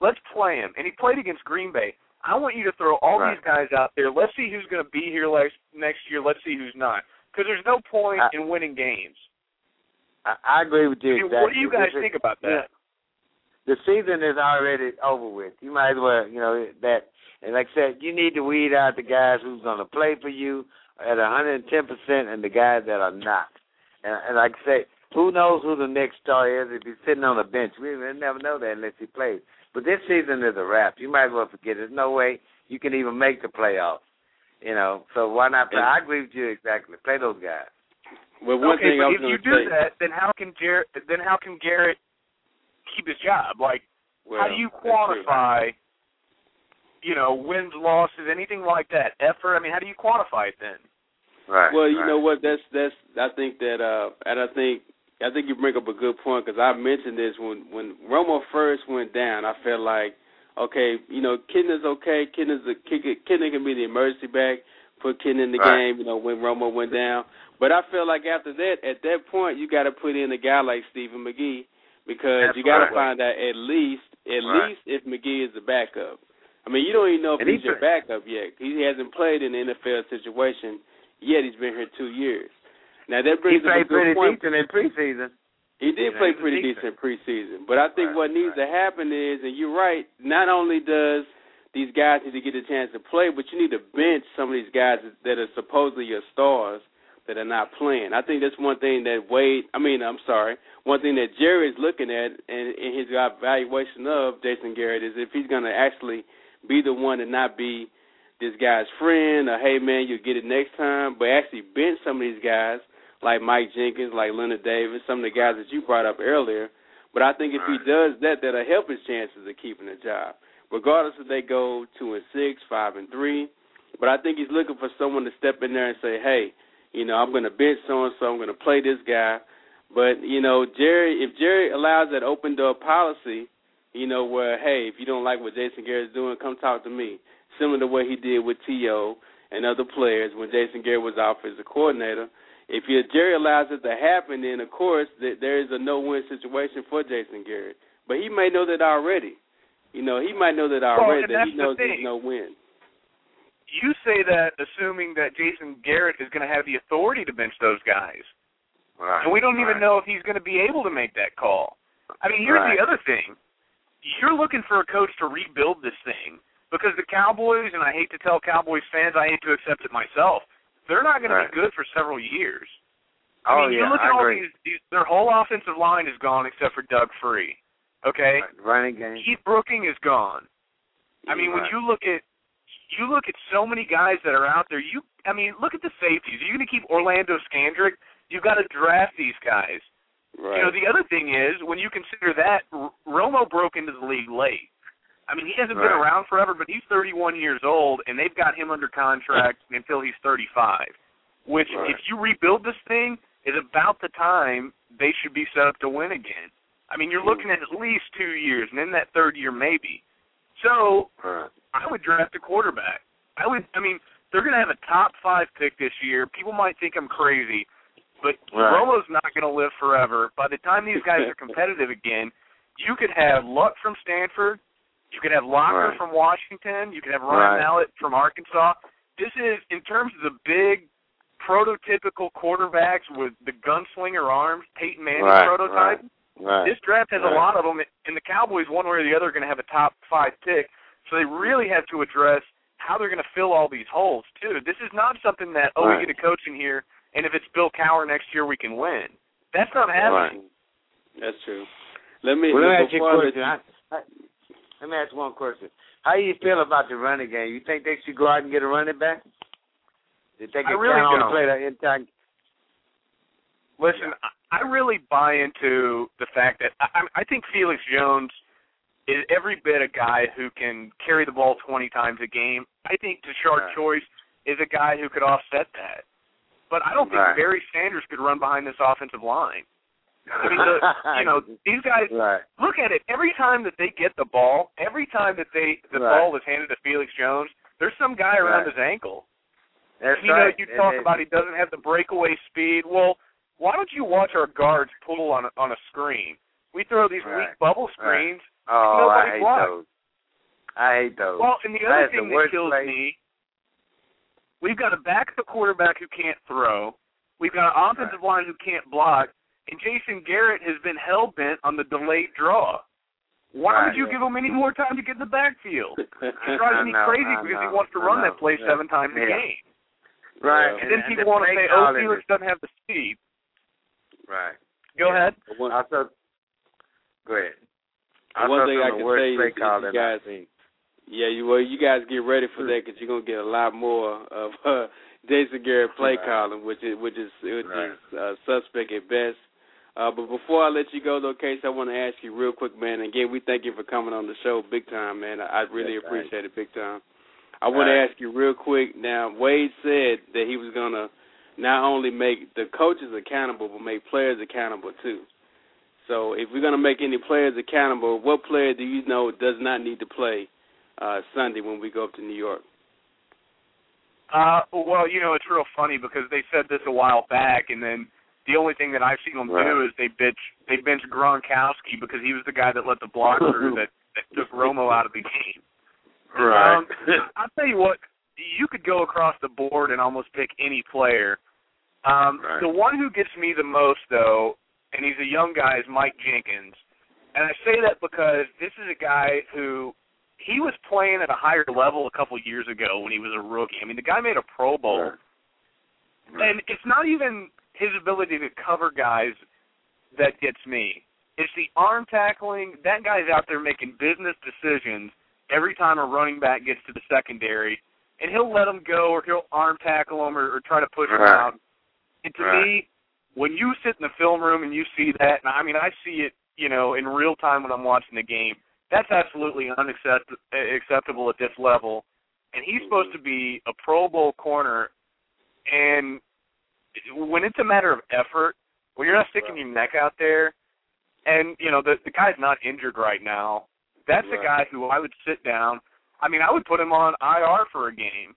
Let's play him. And he played against Green Bay. I want you to throw all Right. these guys out there. Let's see who's going to be here next next year. Let's see who's not. Because there's no point I- in winning games. I, I agree with you. I mean, exactly. what do you guys think about that? the season is already over with. You might as well, you know, that. And like I said, you need to weed out the guys who's going to play for you at 110 percent, and the guys that are not. And, and like I say, who knows who the next star is if he's sitting on the bench? We never know that unless he plays. But this season is a wrap. You might as well forget. it. There's no way you can even make the playoffs. You know, so why not play? And- I agree with you exactly. Play those guys. Well, one okay, thing but if you do say. that, then how can Garrett? Then how can Garrett keep his job? Like, well, how do you quantify? You know, wins, losses, anything like that. Effort. I mean, how do you quantify it then? Right. Well, you right. know what? That's that's. I think that, uh, and I think I think you bring up a good point because I mentioned this when when Romo first went down. I felt like, okay, you know, Kitna's okay. Kitna's a Kitna can be the emergency back, put Kitna in the Right. game. You know, when Romo went down. But I feel like after that, at that point, you got to put in a guy like Stephen McGee because That's you got to right. find out at least at Right. least if McGee is the backup. I mean, you don't even know if And he's he's your backup yet. He hasn't played in an NFL situation yet. He's been here two years. Now that he brings a played pretty point. decent in preseason. He did Yeah, play pretty decent. decent preseason, but I think Right, what needs right. to happen is, and you're right, not only does these guys need to get a chance to play, but you need to bench some of these guys that are supposedly your stars that are not playing. I think that's one thing that Wade, I mean, I'm sorry, one thing that Jerry is looking at in, in his evaluation of Jason Garrett is if he's going to actually be the one and not be this guy's friend or hey man, you'll get it next time, but actually bench some of these guys like Mike Jenkins, like Leonard Davis, some of the guys that you brought up earlier. But I think if he does that, that'll help his chances of keeping a job, regardless if they go two and six, five and three. But I think he's looking for someone to step in there and say, hey, you know, I'm going to bench so and so, I'm going to play this guy. But you know, Jerry, if Jerry allows that open door policy, you know, where hey, if you don't like what Jason Garrett's doing, come talk to me. Similar to what he did with T.O. and other players when Jason Garrett was off as a coordinator. If you, Jerry allows it to happen, then of course that there is a no-win situation for Jason Garrett. But he may know that already. You know, he might know that already and that he that's the knows there's no win. You say that assuming that Jason Garrett is going to have the authority to bench those guys, Right. and we don't even know if he's going to be able to make that call. I mean, here's Right. the other thing: you're looking for a coach to rebuild this thing because because the Cowboys, and I hate to tell Cowboys fans, I hate to accept it myself, they're not going Right. to be good for several years. I Oh mean, yeah, you look I at all agree. these, these, their whole offensive line is gone except for Doug Free. Okay, Running game. Keith Brooking is gone. I mean, when you look at you look at so many guys that are out there. You, I mean, look at the safeties. Are you going to keep Orlando Scandrick? You've got to draft these guys. Right. You know, the other thing is when you consider that R- Romo broke into the league late. I mean, he hasn't been around forever, but he's 31 years old, and they've got him under contract until he's 35. Which, Right. if you rebuild this thing, is about the time they should be set up to win again. I mean, you're hmm. looking at at least two years, and in that third year, maybe. So Right. I would draft a quarterback. I would. I mean, they're going to have a top five pick this year. People might think I'm crazy, but Right. Romo's not going to live forever. By the time these guys are competitive again, you could have Luck from Stanford, you could have Locker Right. from Washington, you could have Ryan Right. Mallett from Arkansas. This is in terms of the big prototypical quarterbacks with the gunslinger arms, Peyton Manning Right, prototype. Right. This draft has Right. a lot of them, and the Cowboys, one way or the other, are going to have a top five pick. So they really have to address how they're going to fill all these holes too. This is not something that oh Right. we get a coach in here, and if it's Bill Cowher next year, we can win. That's not happening. That's true. Let me. Well, let me ask you before I a question. I, I, let me ask one question. How do you feel about the running game? You think they should go out and get a running back? Did they I can really on don't. to play the entire? Listen, I really buy into the fact that I, I think Felix Jones is every bit a guy who can carry the ball 20 times a game. I think Tashard Right. Choice is a guy who could offset that. But I don't think Right. Barry Sanders could run behind this offensive line. I mean, the, you know, these guys. Right. Look at it. Every time that they get the ball, every time that they the Right. ball is handed to Felix Jones, there's some guy around Right. his ankle. That's you right. know, you talk they- about he doesn't have the breakaway speed. Well, why don't you watch our guards pull on a, on a screen? We throw these Right. weak bubble screens. Oh, I hate blocks. those. I hate those. Well, and the other That's the thing that kills play. me, we've got a backup quarterback who can't throw. We've got an offensive line who can't block, and Jason Garrett has been hell bent on the delayed draw. Why Right, would you give him any more time to get in the backfield? It drives me know, crazy I because he wants to I run know. that play Yeah. seven times a game. right. And then the people want to say, "Oh, calling Felix doesn't have the speed." Right. Go Yeah. ahead. One, Also, go ahead. one thing I can say is play you guys- I've yeah, you well, you guys get ready for that because you're gonna get a lot more of uh, Jason Garrett play Right. calling, which is which is which Right. is uh, suspect at best. Uh, but before I let you go, though, Case, I want to ask you real quick, man. Again, we thank you for coming on the show, big time, man. I, I really Yes, appreciate it, big time. I want to ask you real quick. Now, Wade said that he was gonna not only make the coaches accountable, but make players accountable too. So, if we're gonna make any players accountable, what player do you know does not need to play uh, Sunday when we go up to New York? Uh, well, you know, it's real funny because they said this a while back, and then the only thing that I've seen them do is they bitch they bench Gronkowski because he was the guy that let the block through that, that took Romo out of the game. Right. Um, I'll tell you what, you could go across the board and almost pick any player. Um, Right. The one who gets me the most, though, and he's a young guy, is Mike Jenkins. And I say that because this is a guy who he was playing at a higher level a couple years ago when he was a rookie. I mean, the guy made a Pro Bowl. Right. Right. And it's not even his ability to cover guys that gets me. It's the arm tackling. That guy's out there making business decisions every time a running back gets to the secondary, and he'll let him go or he'll arm tackle him or, or try to push him out. And to Right. me, when you sit in the film room and you see that, and I mean, I see it, you know, in real time when I'm watching the game. That's absolutely unacceptable at this level. And he's mm-hmm. supposed to be a Pro Bowl corner, and when it's a matter of effort, when you're not sticking your neck out there, and you know the the guy's not injured right now, that's a guy who I would sit down. I mean, I would put him on IR for a game.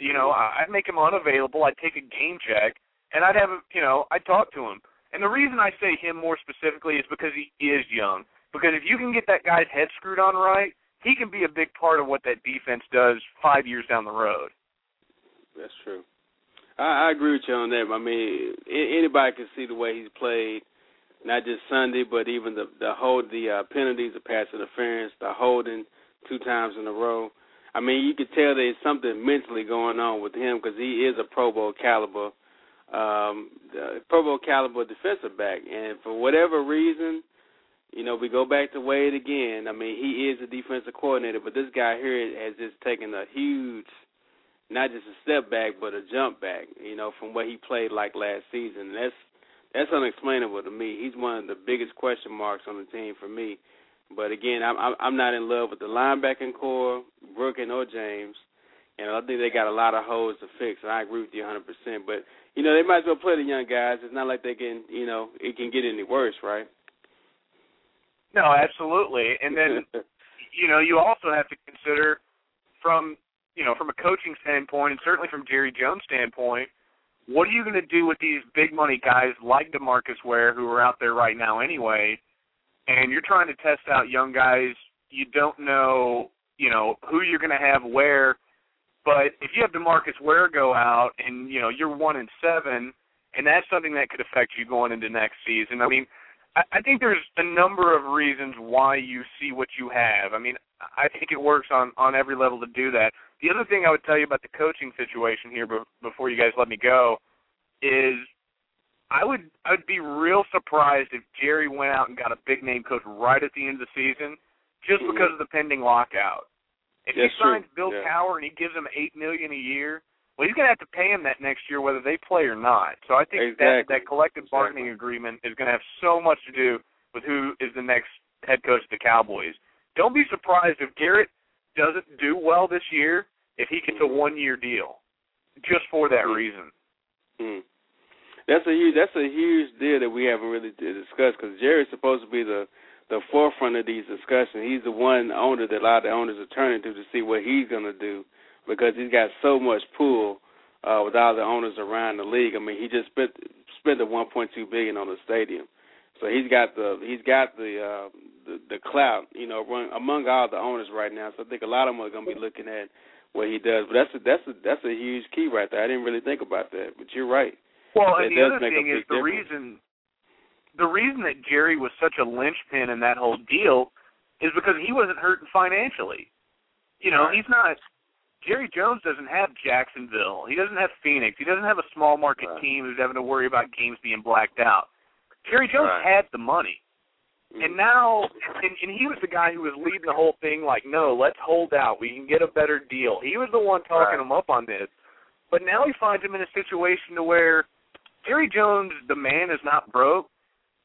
You know, I- I'd make him unavailable. I'd take a game check, and I'd have him. You know, I'd talk to him. And the reason I say him more specifically is because he is young. Because if you can get that guy's head screwed on right, he can be a big part of what that defense does five years down the road. That's true. I, I agree with you on that. I mean, anybody can see the way he's played, not just Sunday, but even the the hold the uh, penalties, the pass interference, the holding two times in a row. I mean, you could tell there's something mentally going on with him because he is a Pro Bowl caliber, um, Pro Bowl caliber defensive back, and for whatever reason, you know, we go back to Wade again. I mean, he is a defensive coordinator, but this guy here has just taken a huge, not just a step back, but a jump back. You know, from what he played like last season. That's that's unexplainable to me. He's one of the biggest question marks on the team for me. But again, I'm I'm not in love with the linebacking corps, Brooking or James, and I think they got a lot of holes to fix. And I agree with you 100. percent But you know, they might as well play the young guys. It's not like they can, you know, it can get any worse, right? No, absolutely. And then, you know, you also have to consider from you know from a coaching standpoint, and certainly from Jerry Jones' standpoint, what are you going to do with these big money guys like Demarcus Ware who are out there right now anyway? and you're trying to test out young guys, you don't know, you know, who you're going to have where. But if you have Demarcus Ware go out and you know you're one and seven, and that's something that could affect you going into next season. I mean, I, I think there's a number of reasons why you see what you have. I mean, I think it works on on every level to do that. The other thing I would tell you about the coaching situation here, before you guys let me go, is I would I would be real surprised if Jerry went out and got a big name coach right at the end of the season, just mm-hmm. because of the pending lockout. If That's he signs true. Bill yeah. Cowher and he gives him eight million a year, well, he's going to have to pay him that next year whether they play or not. So I think exactly. that that collective exactly. bargaining agreement is going to have so much to do with who is the next head coach of the Cowboys. Don't be surprised if Garrett doesn't do well this year if he gets a one year deal, just for that mm-hmm. reason. Mm-hmm that's a huge that's a huge deal that we haven't really discussed because Jerry's supposed to be the the forefront of these discussions. He's the one owner that a lot of the owners are turning to to see what he's going to do because he's got so much pull uh, with all the owners around the league. I mean, he just spent spent the 1.2 billion on the stadium, so he's got the he's got the uh, the, the clout, you know, run, among all the owners right now. So I think a lot of them are going to be looking at what he does. But that's a, that's a, that's a huge key right there. I didn't really think about that, but you're right. Well, it and the other thing is the difference. reason the reason that Jerry was such a linchpin in that whole deal is because he wasn't hurting financially. You know, Right. he's not Jerry Jones doesn't have Jacksonville. He doesn't have Phoenix. He doesn't have a small market Right. team who's having to worry about games being blacked out. Jerry Jones Right. had the money. Mm-hmm. And now, and, and he was the guy who was leading the whole thing. Like, no, let's hold out. We can get a better deal. He was the one talking Right. him up on this. But now he finds him in a situation to where Jerry Jones, the man, is not broke,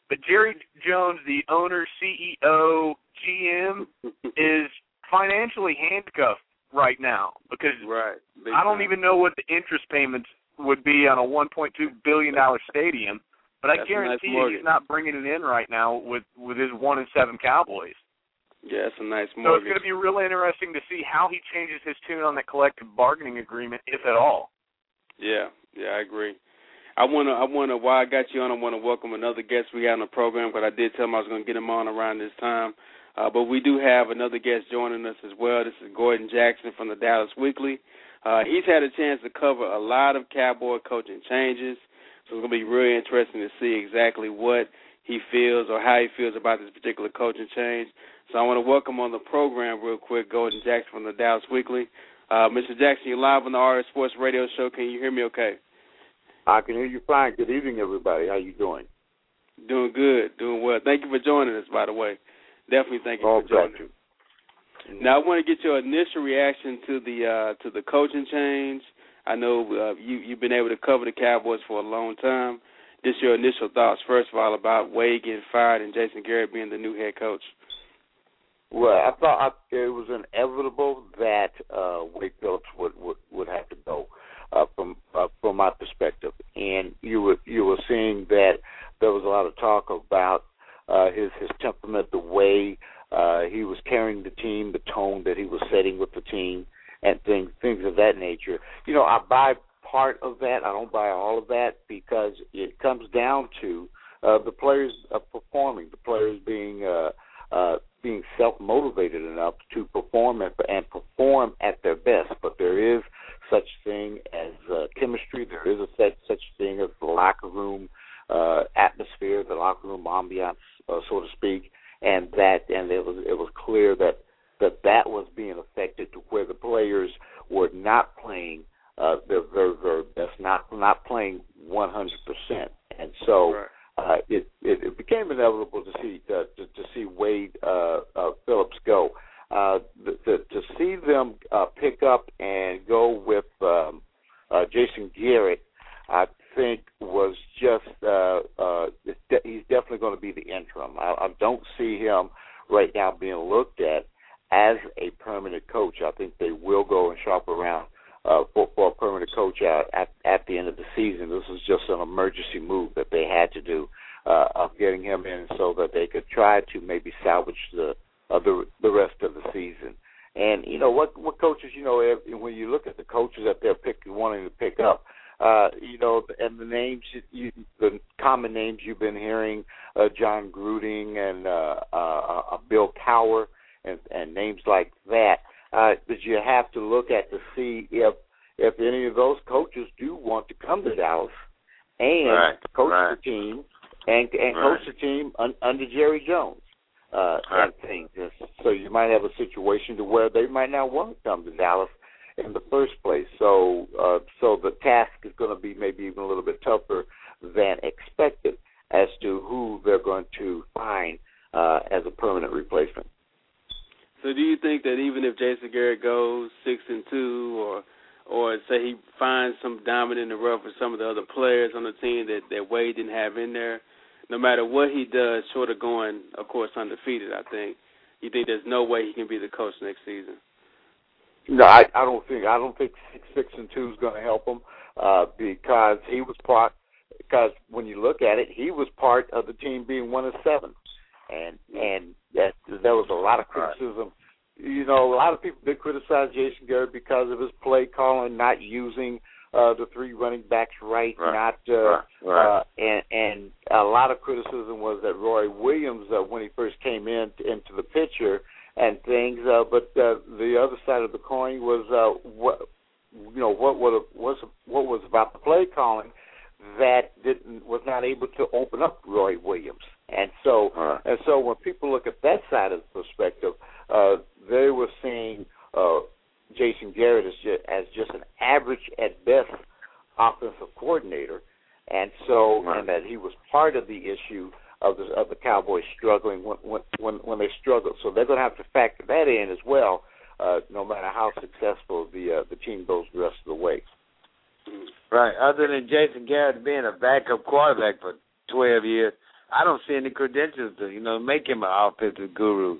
but Jerry Jones, the owner, CEO, GM, is financially handcuffed right now because right. Big I don't time. even know what the interest payments would be on a 1.2 billion dollar stadium. But I That's a nice guarantee you he's not bringing it in right now with with his one and seven Cowboys. Yeah, it's a nice mortgage. So it's going to be really interesting to see how he changes his tune on that collective bargaining agreement, if at all. Yeah, yeah, I agree. I wanna, I wanna. While I got you on, I wanna welcome another guest we got on the program. But I did tell him I was gonna get him on around this time. Uh, but we do have another guest joining us as well. This is Gordon Jackson from the Dallas Weekly. Uh, he's had a chance to cover a lot of Cowboy coaching changes, so it's gonna be really interesting to see exactly what he feels or how he feels about this particular coaching change. So I want to welcome on the program real quick Gordon Jackson from the Dallas Weekly. Uh, Mr. Jackson, you're live on the RF Sports Radio Show. Can you hear me okay? I can hear you fine. Good evening, everybody. How you doing? Doing good, doing well. Thank you for joining us, by the way. Definitely thank you All for joining. glad to. Now I want to get your initial reaction to the uh, to the coaching change. I know uh, you you've been able to cover the Cowboys for a long time. Just your initial thoughts, first of all, about Wade getting fired and Jason Garrett being the new head coach. Well, I thought I, it was inevitable that uh, Wade Phillips would, would would have to go uh, from uh, from my perspective, and you were you were seeing that there was a lot of talk about uh, his his temperament, the way uh, he was carrying the team, the tone that he was setting with the team, and things things of that nature. You know, I buy part of that. I don't buy all of that because it comes down to uh, the players uh, performing, the players being uh, uh, being self motivated enough to perform and, and perform at their best. Backup quarterback for twelve years, I don't see any credentials to you know make him an offensive guru.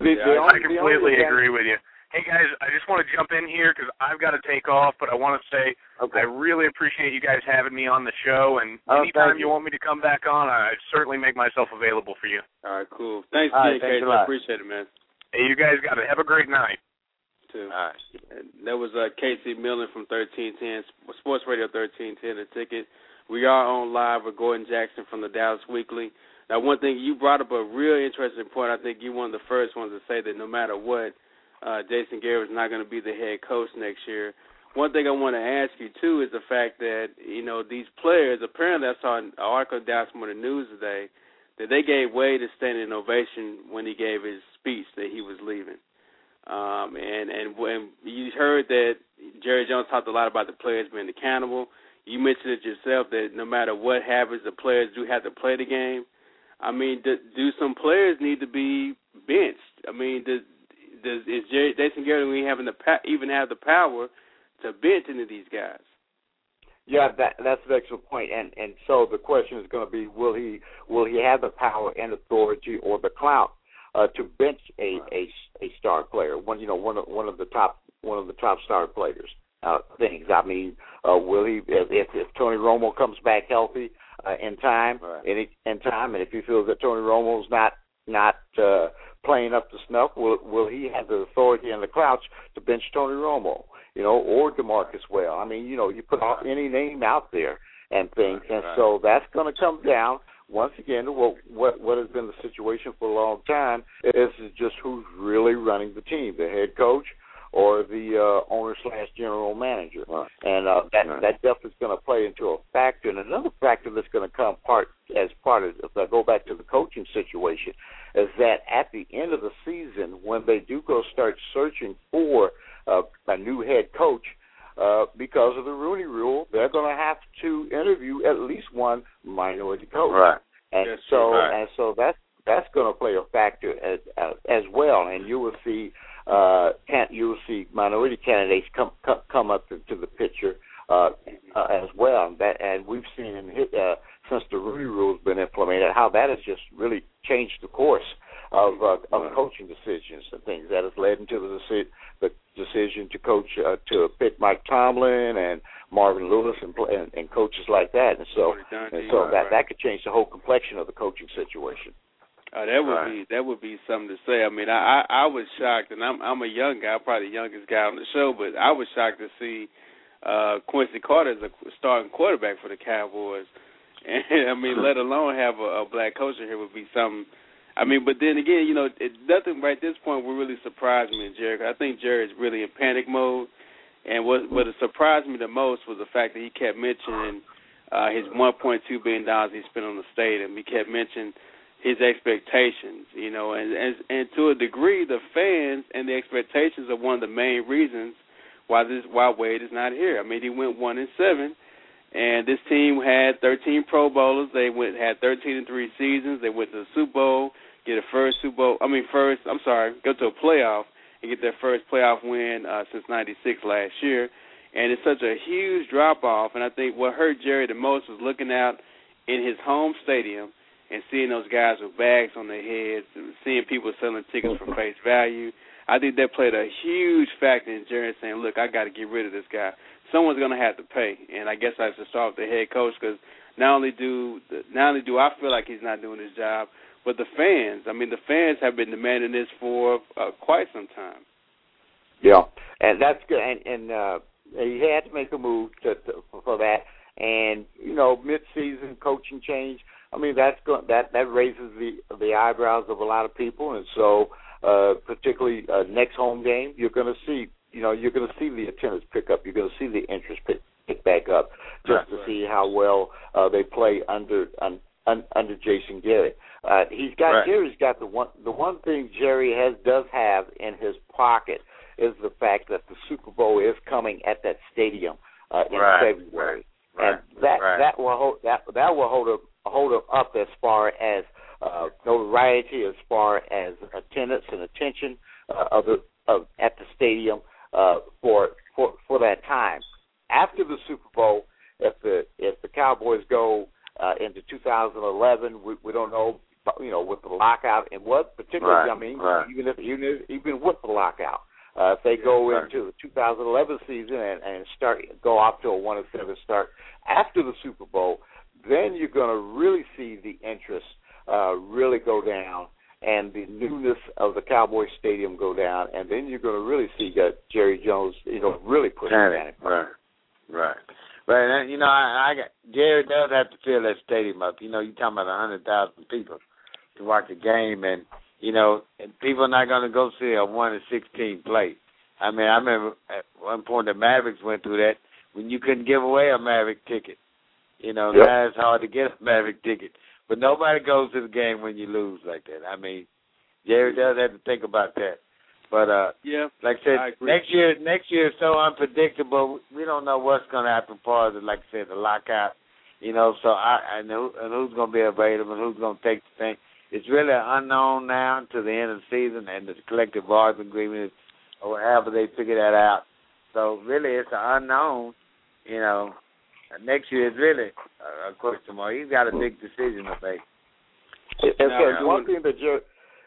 The, yeah, the I, only, I completely agree with you. Hey guys, I just want to jump in here because I've got to take off, but I want to say okay. I really appreciate you guys having me on the show. And oh, anytime you. you. want me to come back on, I certainly make myself available for you. All right, cool. Thanks, All right, Casey. thanks a lot. I appreciate it, man. Hey, you guys got it. Have a great night. Too. All right. That was uh, Casey Millen from 1310 Sports Radio 1310. The ticket. We are on live with Gordon Jackson from the Dallas Weekly. Now, one thing you brought up a real interesting point. I think you're one of the first ones to say that no matter what, uh, Jason Garrett is not going to be the head coach next year. One thing I want to ask you too is the fact that you know these players. Apparently, I saw an article in Dallas Morning News today that they gave way to standing ovation when he gave his speech that he was leaving. Um, and and when you heard that Jerry Jones talked a lot about the players being accountable, you mentioned it yourself that no matter what happens, the players do have to play the game. I mean, do, do some players need to be benched? I mean, does, does is Jerry, Jason Garrett having the even have the power to bench any of these guys? Yeah, that that's an excellent point. And and so the question is going to be, will he will he have the power and authority or the clout uh, to bench a, a a star player? One you know one of one of the top one of the top star players. Uh, things. I mean, uh, will he if, if Tony Romo comes back healthy uh, in time, right. in in time, and if he feels that Tony Romo's not not uh, playing up to snuff, will will he have the authority and the clout to bench Tony Romo? You know, or Demarcus Ware. I mean, you know, you put any name out there and things, and right. so that's going to come down once again to what what what has been the situation for a long time. Is just who's really running the team, the head coach or the uh, owner slash general manager, right. and uh, that right. that definitely is going to play into a factor. And another factor that's going to come part as part of if I go back to the coaching situation, is that at the end of the season when they do go start searching for uh, a new head coach. Uh, because of the Rooney Rule, they're going to have to interview at least one minority coach. Right. And Yes, so right. and so that's that's going to play a factor as as, as well. And you will see uh can you will see minority candidates come come, come up to the picture uh, uh as well. And that and we've seen in uh since the Rooney Rule's been implemented how that has just really changed the course of uh, of Right. coaching decisions and things that has led into the deci- the decision to coach uh, to pick Mike Tomlin and Marvin Lewis and, and and coaches like that. And so and so that that could change the whole complexion of the coaching situation. Uh, that would Right. be that would be something to say. I mean, I, I I was shocked, and I'm I'm a young guy, probably the youngest guy on the show, but I was shocked to see uh Quincy Carter as a starting quarterback for the Cowboys, and I mean, let alone have a, a black coach in here would be something. I mean, but then again, you know, it, nothing right at this point would really surprise me Jerry. I think Jerry is really in panic mode, and what what surprised me the most was the fact that he kept mentioning uh his 1.2 billion dollars he spent on the stadium. He kept mentioning his expectations, you know, and, and and to a degree, the fans and the expectations are one of the main reasons why this why Wade is not here. I mean, he went one and seven, and this team had 13 Pro Bowlers. They went had 13 and three seasons. They went to the Super Bowl, get a first Super Bowl. I mean, first. I'm sorry, go to a playoff and get their first playoff win uh, since '96 last year. And it's such a huge drop off. And I think what hurt Jerry the most was looking out in his home stadium and seeing those guys with bags on their heads, seeing people selling tickets for face value. I think that played a huge factor in Jerry saying, "Look, I got to get rid of this guy. Someone's going to have to pay." And I guess I have to start with the head coach because not only do not only do I feel like he's not doing his job, but the fans. I mean, the fans have been demanding this for uh, quite some time. Yeah, and that's good. And, and uh, he had to make a move to, to for that. And you know, mid-season coaching change. I mean, that's going that that raises the the eyebrows of a lot of people. And so, uh, particularly uh, next home game, you're going to see. You know, you're going to see the attendance pick up. You're going to see the interest pick pick back up, just Right, to right. see how well uh, they play under un, un, under Jason Garrett. Uh, he's got Right. Jerry's got the one the one thing Jerry has does have in his pocket is the fact that the Super Bowl is coming at that stadium uh, in February, right, and that that will hold that that will hold up hold up, up as far as uh, notoriety, as far as attendance and attention uh, of the of at the stadium uh, for for for that time. After the Super Bowl, if the if the Cowboys go uh, into 2011, we, we don't know, you know, with the lockout and what particularly, Right, I mean, right. even if even if, even with the lockout, uh, if they go right. into the 2011 season and, and start go off to a one and seven start after the Super Bowl, then you're going to really see the interest uh, really go down and the newness of the Cowboy Stadium go down, and then you're going to really see that Jerry Jones, you know, really push the Panic. panic. Right. Right. But and, you know, I, I got Jerry does have to fill that stadium up. You know, you're talking about a hundred thousand people to watch a game, and you know, and people are not going to go see a one and sixteen play. I mean, I remember at one point the Mavericks went through that when you couldn't give away a Maverick ticket. You know, Yep. now it's hard to get a Maverick ticket, but nobody goes to the game when you lose like that. I mean, Jerry does have to think about that. But uh Yeah, like I said, I next year next year is so unpredictable. We don't know what's going to happen far as like I said the lockout. You know, so I I know and who's going to be available and who's going to take the thing. It's really unknown now to the end of the season and the collective bargaining agreement or however they figure that out. So really, it's an unknown. You know, next year is really a, a question mark. He's got a big decision to make. If Now, there's doing- one thing that Jerry,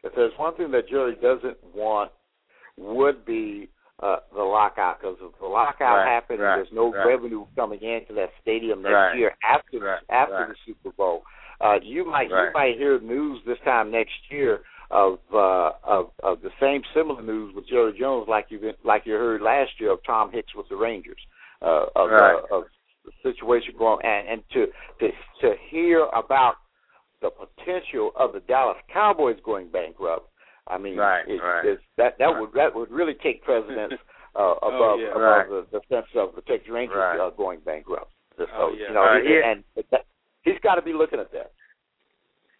if there's one thing that Jerry doesn't want, would be uh, the lockout. Because if the lockout Right, happens, right, there's no right. revenue coming into that stadium next Right. year after Right, after right. the Super Bowl. Uh, you might Right. you might hear news this time next year of uh, of of the same similar news with Jerry Jones, like you like you heard last year of Tom Hicks with the Rangers, uh, of Right. uh, of the situation going and, and to to to hear about the potential of the Dallas Cowboys going bankrupt. I mean, Right, it, right. it's, that that Right. would that would really take precedence uh, Oh, above yeah. above Right. the, the sense of the Texas Rangers Right. uh, going bankrupt. So Oh, yeah. you know, Uh, he, and that, he's got to be looking at that.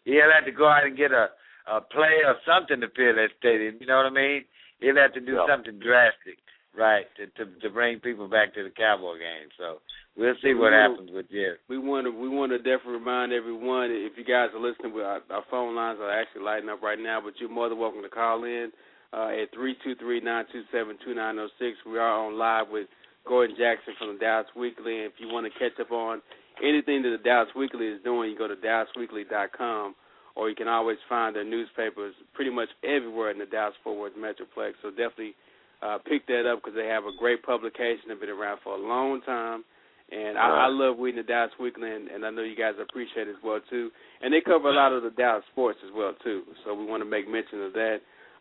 He'll have to go out and get a a play or something to fill that stadium. You know what I mean? He'll have to do Yeah. something drastic, right, to, to to bring people back to the Cowboy game. So we'll see what happens with Jerry. We want to we want to definitely remind everyone if you guys are listening, we- our, our phone lines are actually lighting up right now. But you're more than welcome to call in uh, at three two three nine two seven two nine zero six. We are on live with Gordon Jackson from the Dallas Weekly. And if you want to catch up on anything that the Dallas Weekly is doing, you go to DallasWeekly.com, or you can always find their newspapers pretty much everywhere in the Dallas Fort Worth Metroplex. So definitely uh, pick that up because they have a great publication. They've been around for a long time. And I, I love reading the Dallas Weekly, and, and I know you guys appreciate it as well too. And they cover a lot of the Dallas sports as well too. So we want to make mention of that.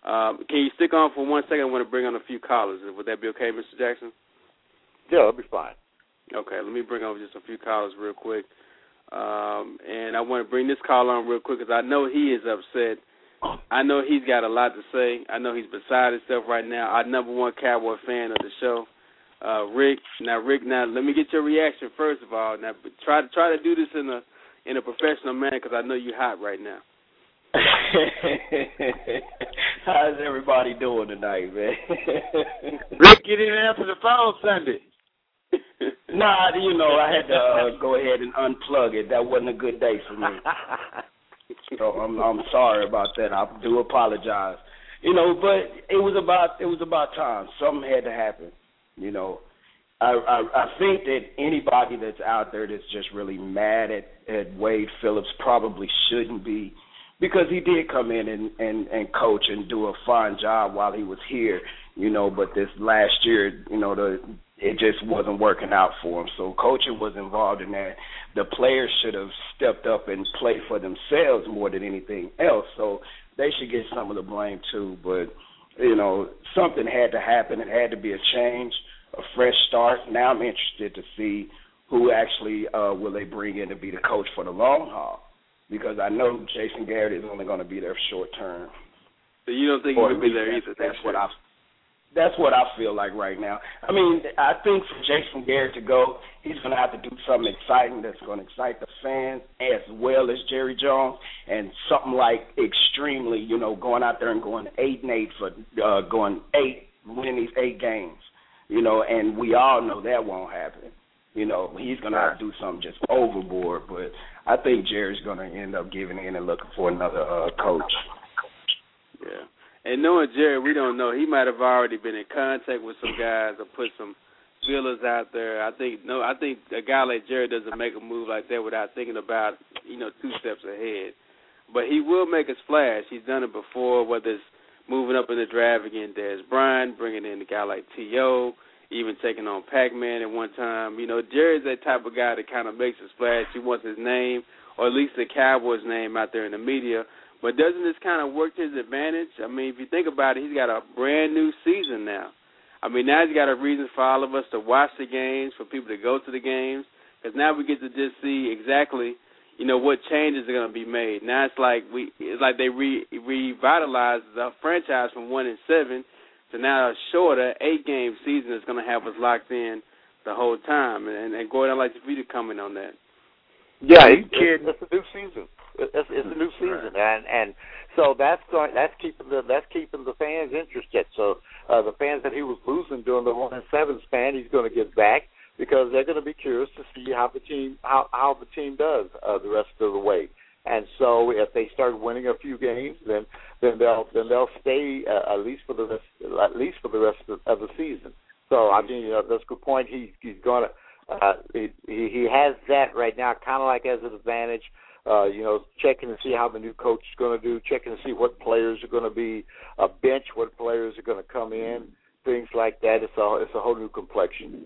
Um, can you stick on for one second? I want to bring on a few callers. Would that be okay, Mr. Jackson? Yeah, it'll be fine. Okay, let me bring on just a few callers real quick. Um, and I want to bring this call on real quick because I know he is upset. I know he's got a lot to say. I know he's beside himself right now. Our number one Cowboy fan of the show, uh, Rick. Now, Rick, now let me get your reaction first of all. Now, try to try to do this in a in a professional manner because I know you're hot right now. How's everybody doing tonight, man? Rick, you didn't answer the phone Sunday. nah, you know, I had to uh, go ahead and unplug it. That wasn't a good day for me. So I'm I'm sorry about that. I do apologize. You know, but it was about it was about time. Something had to happen. You know, I I, I think that anybody that's out there that's just really mad at at Wade Phillips probably shouldn't be, because he did come in and and and coach and do a fine job while he was here. You know, but this last year, you know, the it just wasn't working out for him. So coaching was involved in that. The players should have stepped up and played for themselves more than anything else. So they should get some of the blame too. But you know, something had to happen. It had to be a change, a fresh start. Now I'm interested to see who actually uh, will they bring in to be the coach for the long haul. Because I know Jason Garrett is only going to be there short term. So you don't think Or he'll be there either? That's what? I. That's what I feel like right now. I mean, I think for Jason Garrett to go, he's going to have to do something exciting that's going to excite the fans as well as Jerry Jones, and something like extremely, you know, going out there and going eight and eight for uh, going eight, winning these eight games, you know, and we all know that won't happen. You know, he's to have to do something just overboard, but I think Jerry's to end up giving in and looking for another uh, coach. Yeah. And knowing Jerry, we don't know. He might have already been in contact with some guys or put some feelers out there. I think no, I think a guy like Jerry doesn't make a move like that without thinking about you know two steps ahead. But he will make a splash. He's done it before, whether it's moving up in the draft again, Dez Bryant, bringing in a guy like T.O., even taking on Pac-Man at one time. You know, Jerry's that type of guy that kind of makes a splash. He wants his name, or at least the Cowboys' name out there in the media. But doesn't this kind of work to his advantage? I mean, if you think about it, he's got a brand new season now. I mean, now he's got a reason for all of us to watch the games, for people to go to the games, because now we get to just see exactly, you know, what changes are going to be made. Now it's like we, it's like they re revitalized the franchise from one and seven to now a shorter eight game season that's going to have us locked in the whole time. And, and Gordon, I'd like for you to comment on that. Yeah, you it's, kidding? it's, it's a new season. It's, it's a new season, and and so that's going that's keeping the that's keeping the fans interested. So uh, the fans that he was losing during the one and seven span, he's going to get back because they're going to be curious to see how the team how how the team does uh, the rest of the way. And so if they start winning a few games, then then they'll then they'll stay uh, at least for the rest at least for the rest of, of the season. So I mean, you know, that's a good point. He he's going to uh, he he has that right now, kind of like as an advantage. Uh, you know, checking to see how the new coach is going to do, checking to see what players are going to be a bench, what players are going to come in, things like that. It's a it's a whole new complexion.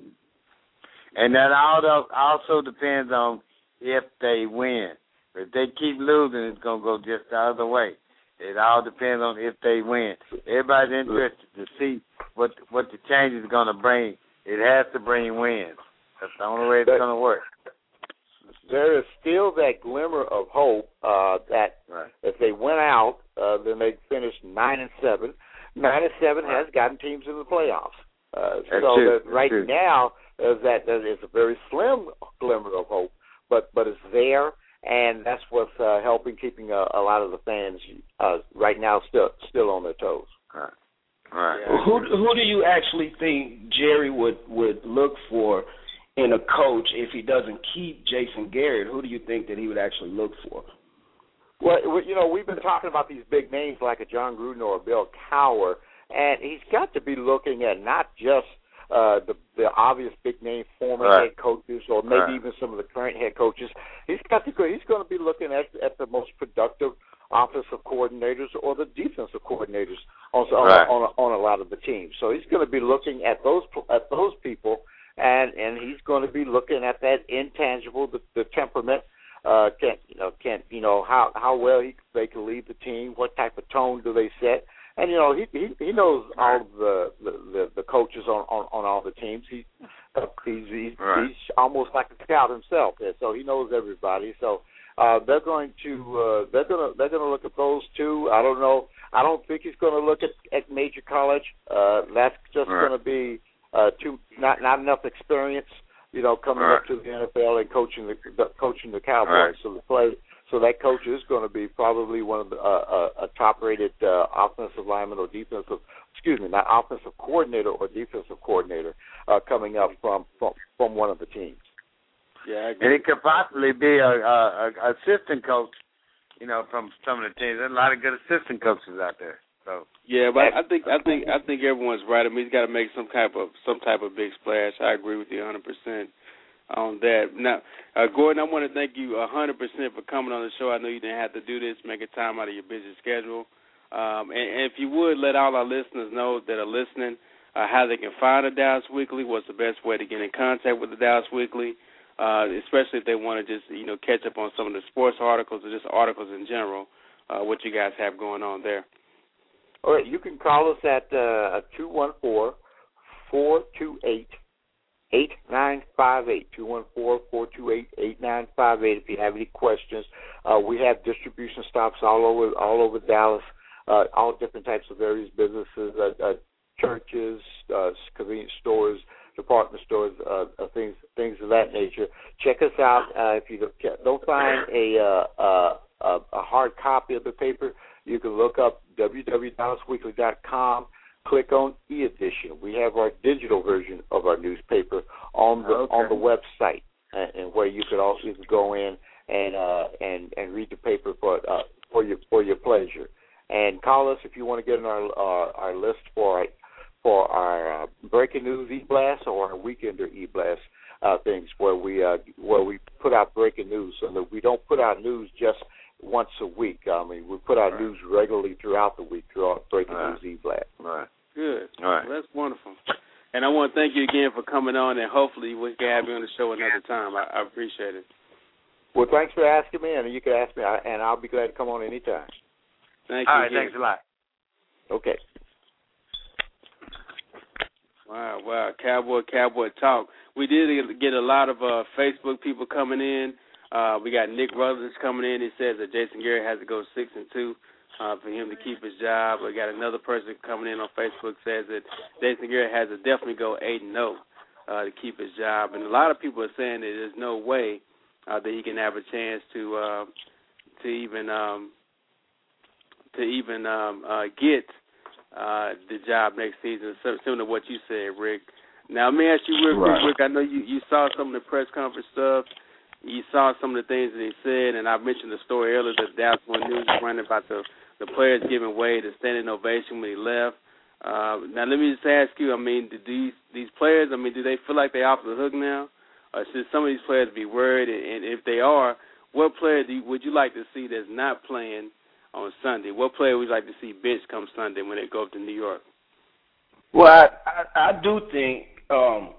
And that also also depends on if they win. If they keep losing, it's gonna go just the other way. It all depends on if they win. Everybody's interested to see what what the change is gonna bring. It has to bring wins. That's the only way it's gonna work. There is still that glimmer of hope uh, that Right. if they went out, uh, then they'd finish nine and seven. Nine and seven has gotten teams in the playoffs. Uh, so that right true. now, uh, that that is a very slim glimmer of hope, but but it's there, and that's what's uh, helping keeping a, a lot of the fans uh, right now still still on their toes. Right. Right. Who who do you actually think Jerry would would look for in a coach if he doesn't keep Jason Garrett? Who do you think that he would actually look for? Well, you know, we've been talking about these big names like a Jon Gruden or a Bill Cowher, and he's got to be looking at not just uh, the the obvious big name former Right. head coaches or maybe Right. even some of the current head coaches. He's got to go. He's going to be looking at at the most productive offensive coordinators or the defensive coordinators on on, Right. on, a, on a lot of the teams. So he's going to be looking at those at those people, and and he's going to be looking at that intangible, the, the temperament uh can you know can you know how how well he they can lead the team what type of tone do they set and you know he he, he knows all the, the the the coaches on on on all the teams he uh, he's he's, Right. he's almost like a scout himself and so he knows everybody so uh they're going to uh they're going to they're going to look at those two i don't know i don't think he's going to look at at major college uh that's just Right. going to be uh too not not enough experience you know, coming Right. up to the NFL and coaching the, the coaching the Cowboys. Right. So the play, so that coach is going to be probably one of the uh, a, a top-rated uh, offensive lineman or defensive, excuse me, not offensive coordinator or defensive coordinator uh, coming up from from from one of the teams. Yeah, I And agree. it could possibly be a, a, a assistant coach, you know, from some of the teams. There's a lot of good assistant coaches out there. So Yeah, but I think I think I think everyone's right. I mean, he's got to make some type of some type of big splash. I agree with you 100 percent on that. Now, uh, Gordon, I want to thank you 100 percent for coming on the show. I know you didn't have to do this, making time out of your busy schedule. Um, and, and if you would let all our listeners know that are listening uh, how they can find the Dallas Weekly, what's the best way to get in contact with the Dallas Weekly, uh, especially if they want to just you know catch up on some of the sports articles or just articles in general. Uh, what you guys have going on there. All right, you can call us at uh two one four four two eight eight nine five eight two one four four two eight eight nine five eight. If you have any questions, uh, we have distribution stops all over all over Dallas, uh, all different types of various businesses, uh, uh, churches, uh, convenience stores, department stores, uh, things things of that nature. Check us out. Uh, if you don't- find a, a a hard copy of the paper, you can look up www.dallasweekly.com. Click on e-edition. We have our digital version of our newspaper on the Okay. on the website, and, and where you could also you go in and uh, and and read the paper for uh, for your for your pleasure. And call us if you want to get on our our, our list for our, for our uh, breaking news e-blast or our weekender e-blast uh, things where we uh, where we put out breaking news so that we don't put out news just once a week. I mean, we put out Right. news regularly throughout the week throughout breaking Right. news e-blast. right. Good. All right. Well, that's wonderful. And I want to thank you again for coming on, and hopefully we can have you on the show another time. I, I appreciate it. Well, thanks for asking me, and you can ask me, and I'll be glad to come on anytime. Thank All you right. again. Thanks a lot. Okay. Wow, wow, Cowboy, Cowboy talk. We did get a lot of uh, Facebook people coming in. Uh, we got Nick Rutherford coming in. He says that Jason Garrett has to go six and two uh, for him to keep his job. We got another person coming in on Facebook says that Jason Garrett has to definitely go eight and zero uh, to keep his job. And a lot of people are saying that there's no way uh, that he can have a chance to uh, to even um, to even um, uh, get uh, the job next season, sim- similar to what you said, Rick. Now, let me ask you real quick, Right. Rick. I know you, you saw some of the press conference stuff. You saw some of the things that he said, and I mentioned the story earlier that Dallas One News running about the the players giving Wade a standing ovation when he left. Uh, now, let me just ask you. I mean, do these these players? I mean, do they feel like they're off the hook now, or should some of these players be worried? And, and if they are, what player do you, would you like to see that's not playing on Sunday? What player would you like to see bench come Sunday when they go up to New York? Well, I, I, I do think um,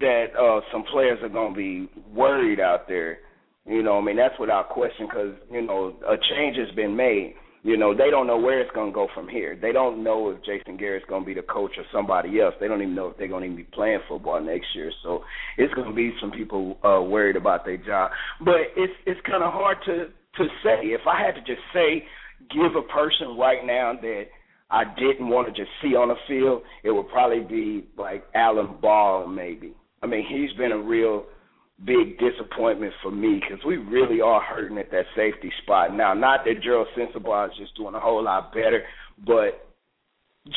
that uh, some players are going to be worried out there. You know, I mean, that's without question because, you know, a change has been made. You know, they don't know where it's going to go from here. They don't know if Jason Garrett's going to be the coach or somebody else. They don't even know if they're going to even be playing football next year. So it's going to be some people uh, worried about their job. But it's it's kind of hard to to say. If I had to just say, give a person right now that I didn't want to just see on the field, it would probably be like Alan Ball, maybe. I mean, he's been a real big disappointment for me because we really are hurting at that safety spot now. Not that Gerald Sensabaugh is just doing a whole lot better, but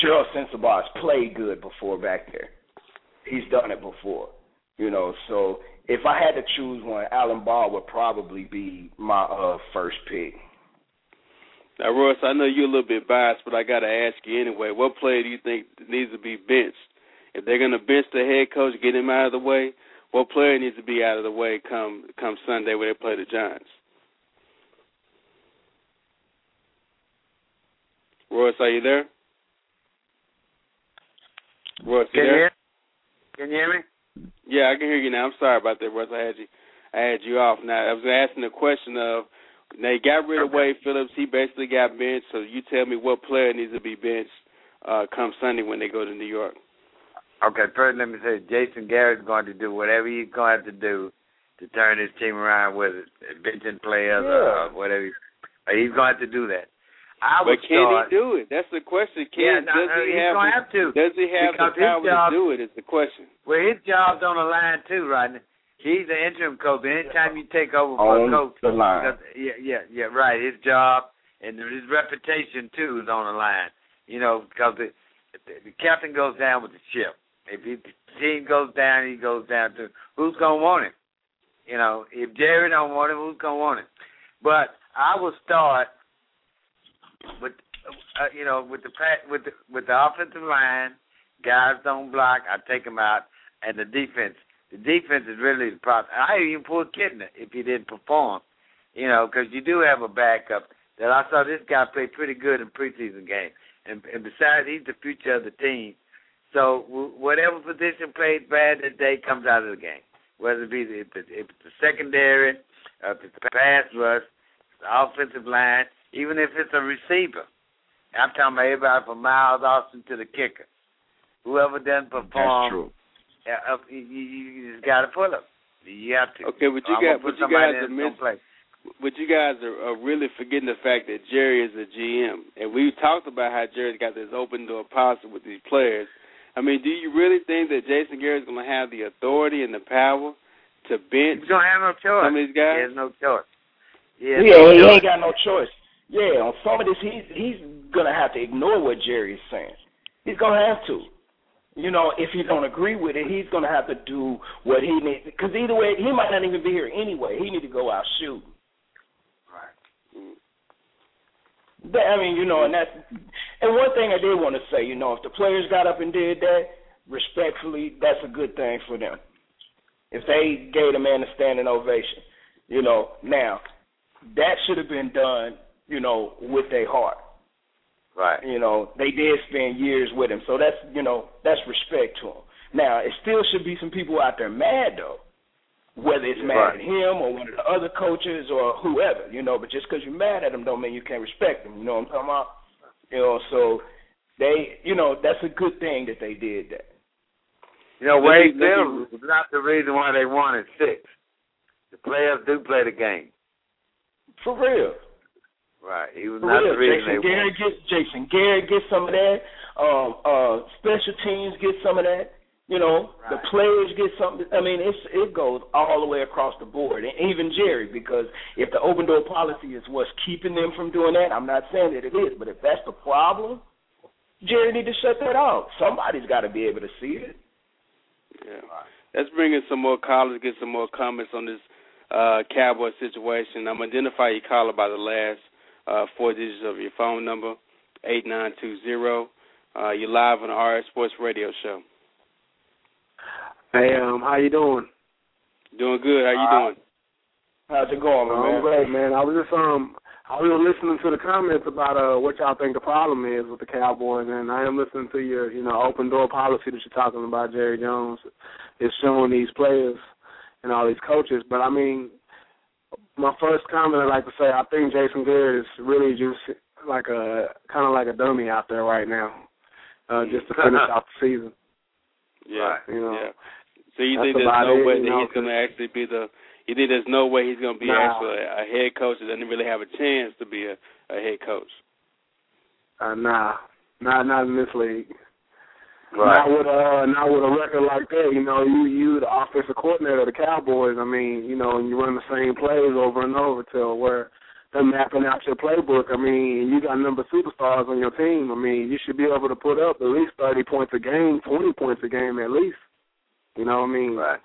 Gerald Sensabaugh has played good before back there. He's done it before, you know. So if I had to choose one, Alan Ball would probably be my uh, first pick. Now, Royce, I know you're a little bit biased, but I got to ask you anyway. What player do you think needs to be benched? If they're going to bench the head coach, get him out of the way, what player needs to be out of the way come come Sunday when they play the Giants? Royce, are you there? Royce, you can there? You hear? Can you hear me? Yeah, I can hear you now. I'm sorry about that, Royce. I had you, I had you off. Now I was asking the question of they got rid of Wade Phillips. He basically got benched. So you tell me what player needs to be benched uh, come Sunday when they go to New York. Okay, first let me say Jason Garrett's going to do whatever he's going to have to do to turn his team around, whether benching players yeah. or whatever. He's going to have to do that. I but can start, he do it? That's the question. Can yeah, does no, he he's have? Have to, does he have the power job, to do it? Is the question. Well, his job's on the line too, Rodney. He's the interim coach. Anytime you take over for on a coach, the line. yeah, yeah, yeah, right. His job and his reputation too is on the line. You know, because the, the, the captain goes down with the ship. If he, the team goes down, he goes down too. Who's gonna want him? You know, if Jerry don't want him, who's gonna want him? But I will start with, uh, you know, with the with the with the offensive line. Guys don't block. I take them out, and the defense the defense is really the problem. I even pull Kitna if he didn't perform, you know, because you do have a backup that I saw this guy play pretty good in preseason games, and, and besides, he's the future of the team. So whatever position played bad that day comes out of the game, whether it be the, if, it's, if it's the secondary, uh, if it's the pass rush, the offensive line, even if it's a receiver. I'm talking about everybody from Miles Austin to the kicker. Whoever doesn't perform, That's true uh, you, you just got to pull them. You have to. Okay, but you got, but you guys are missing. But you guys are, are really forgetting the fact that Jerry is a GM, and we talked about how Jerry's got this open door policy with these players. I mean, do you really think that Jason Garrett's going to have the authority and the power to bench? He's going to have no choice. Some of these guys. He has no choice. Yeah, no he choice. ain't got no choice. Yeah, on some of this, he's he's gonna have to ignore what Jerry's saying. He's gonna have to. You know, if he don't agree with it, he's gonna have to do what he needs. Because either way, he might not even be here anyway. He need to go out shooting. Right. Mm. That, I mean, you know, and that's and one thing I did want to say, you know, if the players got up and did that, respectfully, that's a good thing for them. If they gave the man a standing ovation, you know, now that should have been done, you know, with their heart. Right. You know, they did spend years with him, so that's you know that's respect to him. Now, it still should be some people out there mad though, whether it's mad right. at him or one of the other coaches or whoever. You know, but just because you're mad at him don't mean you can't respect him. You know what I'm talking about? You know, so they, you know, that's a good thing that they did that. You know, Wade Phillips was not the reason why they won at six. The players do play the game. For real. Right. He was not real. the reason Jason they Garrett won. gets Jason Garrett gets some of that. Um, uh, special teams get some of that. You know, Right. the players get something. I mean, it's it goes all the way across the board, and even Jerry, because if the open door policy is what's keeping them from doing that, I'm not saying that it is, but if that's the problem, Jerry need to shut that off. Somebody's got to be able to see it. Yeah. Let's bring in some more callers, get some more comments on this uh, Cowboy situation. I'm identify your caller by the last uh, four digits of your phone number, 8920. Uh, you're live on the RF Sports Radio Show. Hey, um, how you doing? Doing good. How you Uh, doing? How's it going, my I'm man? great, man. I was just um, I was listening to the comments about uh what y'all think the problem is with the Cowboys, and I am listening to your you know open door policy that you're talking about. Jerry Jones is showing these players and all these coaches, but I mean, my first comment I'd like to say I think Jason Garrett is really just like a kind of like a dummy out there right now, uh, just to finish off the season. Yeah. You know, yeah. So you think there's no it, way that know, he's going to actually be the? You think there's no way he's going to be Nah. actually a head coach that doesn't really have a chance to be a, a head coach? Uh, nah, Not not in this league. Right. Not with a not with a record like that, you know, you you the offensive coordinator of the Cowboys, I mean, you know, and you run the same plays over and over till where they're mapping out your playbook. I mean, you got number superstars on your team. I mean, you should be able to put up at least thirty points a game, twenty points a game at least. You know what I mean? Right.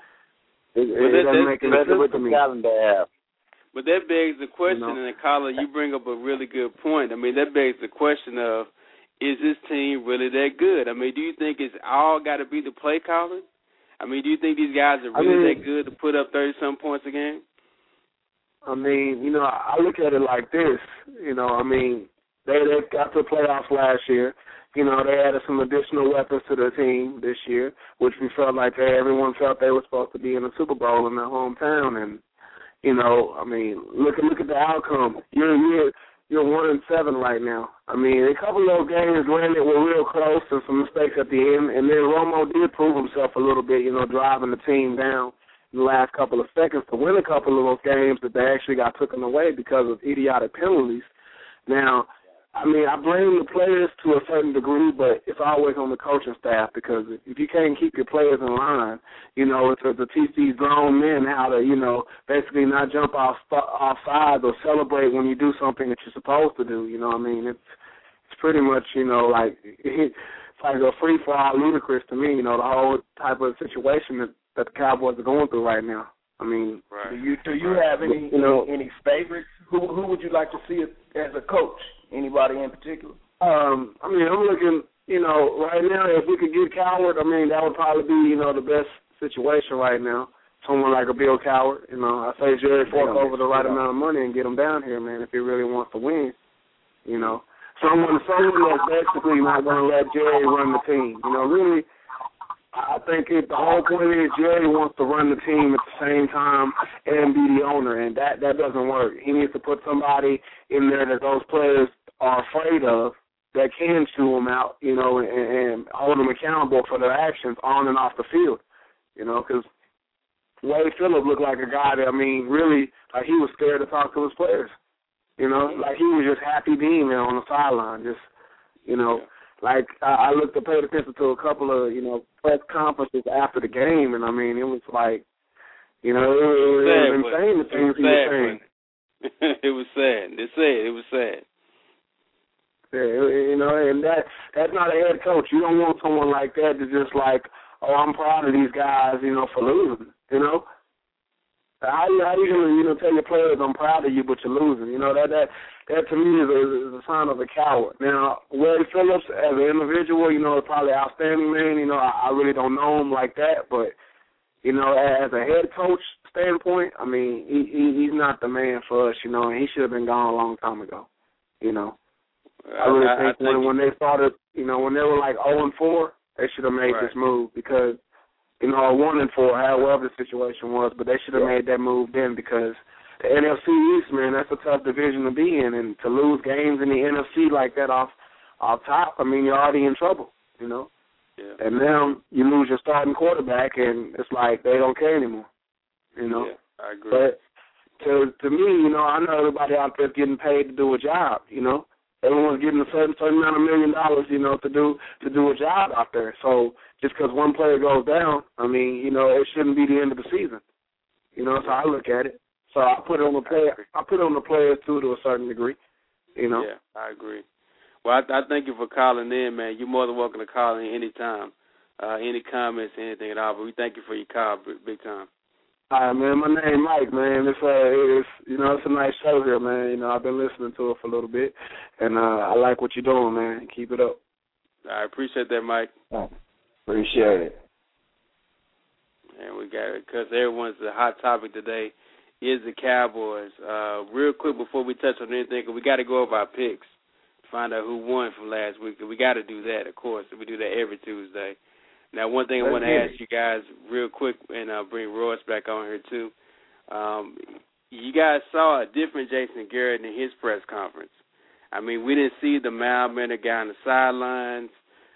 It, it, it doesn't make any sense with to me. But that begs the question, You know? and Carla, you bring up a really good point. I mean, that begs the question of, is this team really that good? I mean, do you think it's all got to be the play calling? I mean, do you think these guys are I really mean- that good to put up thirty some points a game? I mean, you know, I look at it like this. You know, I mean, they they got to the playoffs last year. You know, they added some additional weapons to their team this year, which we felt like they, everyone felt they were supposed to be in the Super Bowl in their hometown. And you know, I mean, look at look at the outcome. You're you're you're one and seven right now. I mean, a couple of those games, granted, were real close and some mistakes at the end. And then Romo did prove himself a little bit. You know, driving the team down in the last couple of seconds to win a couple of those games that they actually got taken away because of idiotic penalties. Now, I mean, I blame the players to a certain degree, but it's always on the coaching staff because if you can't keep your players in line, you know, it's to teach these grown men how to, you know, basically not jump off off sides or celebrate when you do something that you're supposed to do. You know what I mean? It's it's pretty much, you know, like it's like a free for all ludicrous to me. You know, the whole type of situation that that the Cowboys are going through right now. I mean, Right. Do you do you have any You know- any favorites? Who who would you like to see as a coach? Anybody in particular? Um, I mean, I'm looking, you know, right now, if we could get Cowher, I mean, that would probably be, you know, the best situation right now. Someone like a Bill Cowher, you know, I say Jerry fork Yeah, over the right yeah. amount of money and get him down here, man, if he really wants to win. You know, someone, someone that's basically not going to let Jerry run the team. You know, really, I think it, the whole point is Jerry wants to run the team at the same time and be the owner, and that that doesn't work. He needs to put somebody in there that those players are afraid of that can chew them out, you know, and, and hold them accountable for their actions on and off the field, you know, because Wade Phillip looked like a guy that I mean, really, like he was scared to talk to his players, you know, like he was just happy being there on the sideline, just you know. Like I, I looked to pay attention to a couple of you know press conferences after the game, and I mean it was like, you know, it, was- it Sad, was insane the it things was he was sad, saying. it was sad. They said it was sad. You know, and that that's not a head coach. You don't want someone like that to just like, oh, I'm proud of these guys, you know, for losing. You know, how you how you gonna you know tell your players I'm proud of you, but you're losing? You know that that that to me is a, is a sign of a coward. Now, Wade Phillips as an individual, you know, is probably an outstanding man. You know, I, I really don't know him like that, but you know, as a head coach standpoint, I mean, he, he he's not the man for us. You know, and he should have been gone a long time ago. You know. I really I, think, when when they started, you know, when they were like zero and four, they should have made Right. this move because, you know, one and four, however the situation was, but they should have made that move then because the NFC East, man, that's a tough division to be in, and to lose games in the NFC like that off off top, I mean, you're already in trouble, you know. yeah. And now you lose your starting quarterback, and it's like they don't care anymore, you know. yeah, I agree. But to to me, you know, I know everybody out there's getting paid to do a job. You know, everyone's getting a certain certain amount of million dollars, you know, to do to do a job out there. So just because one player goes down, I mean, you know, it shouldn't be the end of the season. You know, so I look at it. So I put it on the player. I put it on the players too, to a certain degree. You know. Yeah, I agree. Well, I, I thank you for calling in, man. You're more than welcome to call in anytime. Uh, any comments, anything at all. But we thank you for your call, big, big Hi, man. My name Mike, man. It's uh, it's you know, it's a nice show here, man. You know, I've been listening to it for a little bit, and uh, I like what you're doing, man. Keep it up. I appreciate that, Mike. Appreciate it. And we got it because everyone's the hot topic today is the Cowboys. Uh, real quick before we touch on anything, we got to go over our picks find out who won from last week. we got to do that, of course. We do that every Tuesday. Now, one thing I Let's want to get it. ask you guys real quick, and uh, bring Royce back on here too. Um, you guys saw a different Jason Garrett in his press conference. I mean, we didn't see the mild mannered guy on the sidelines.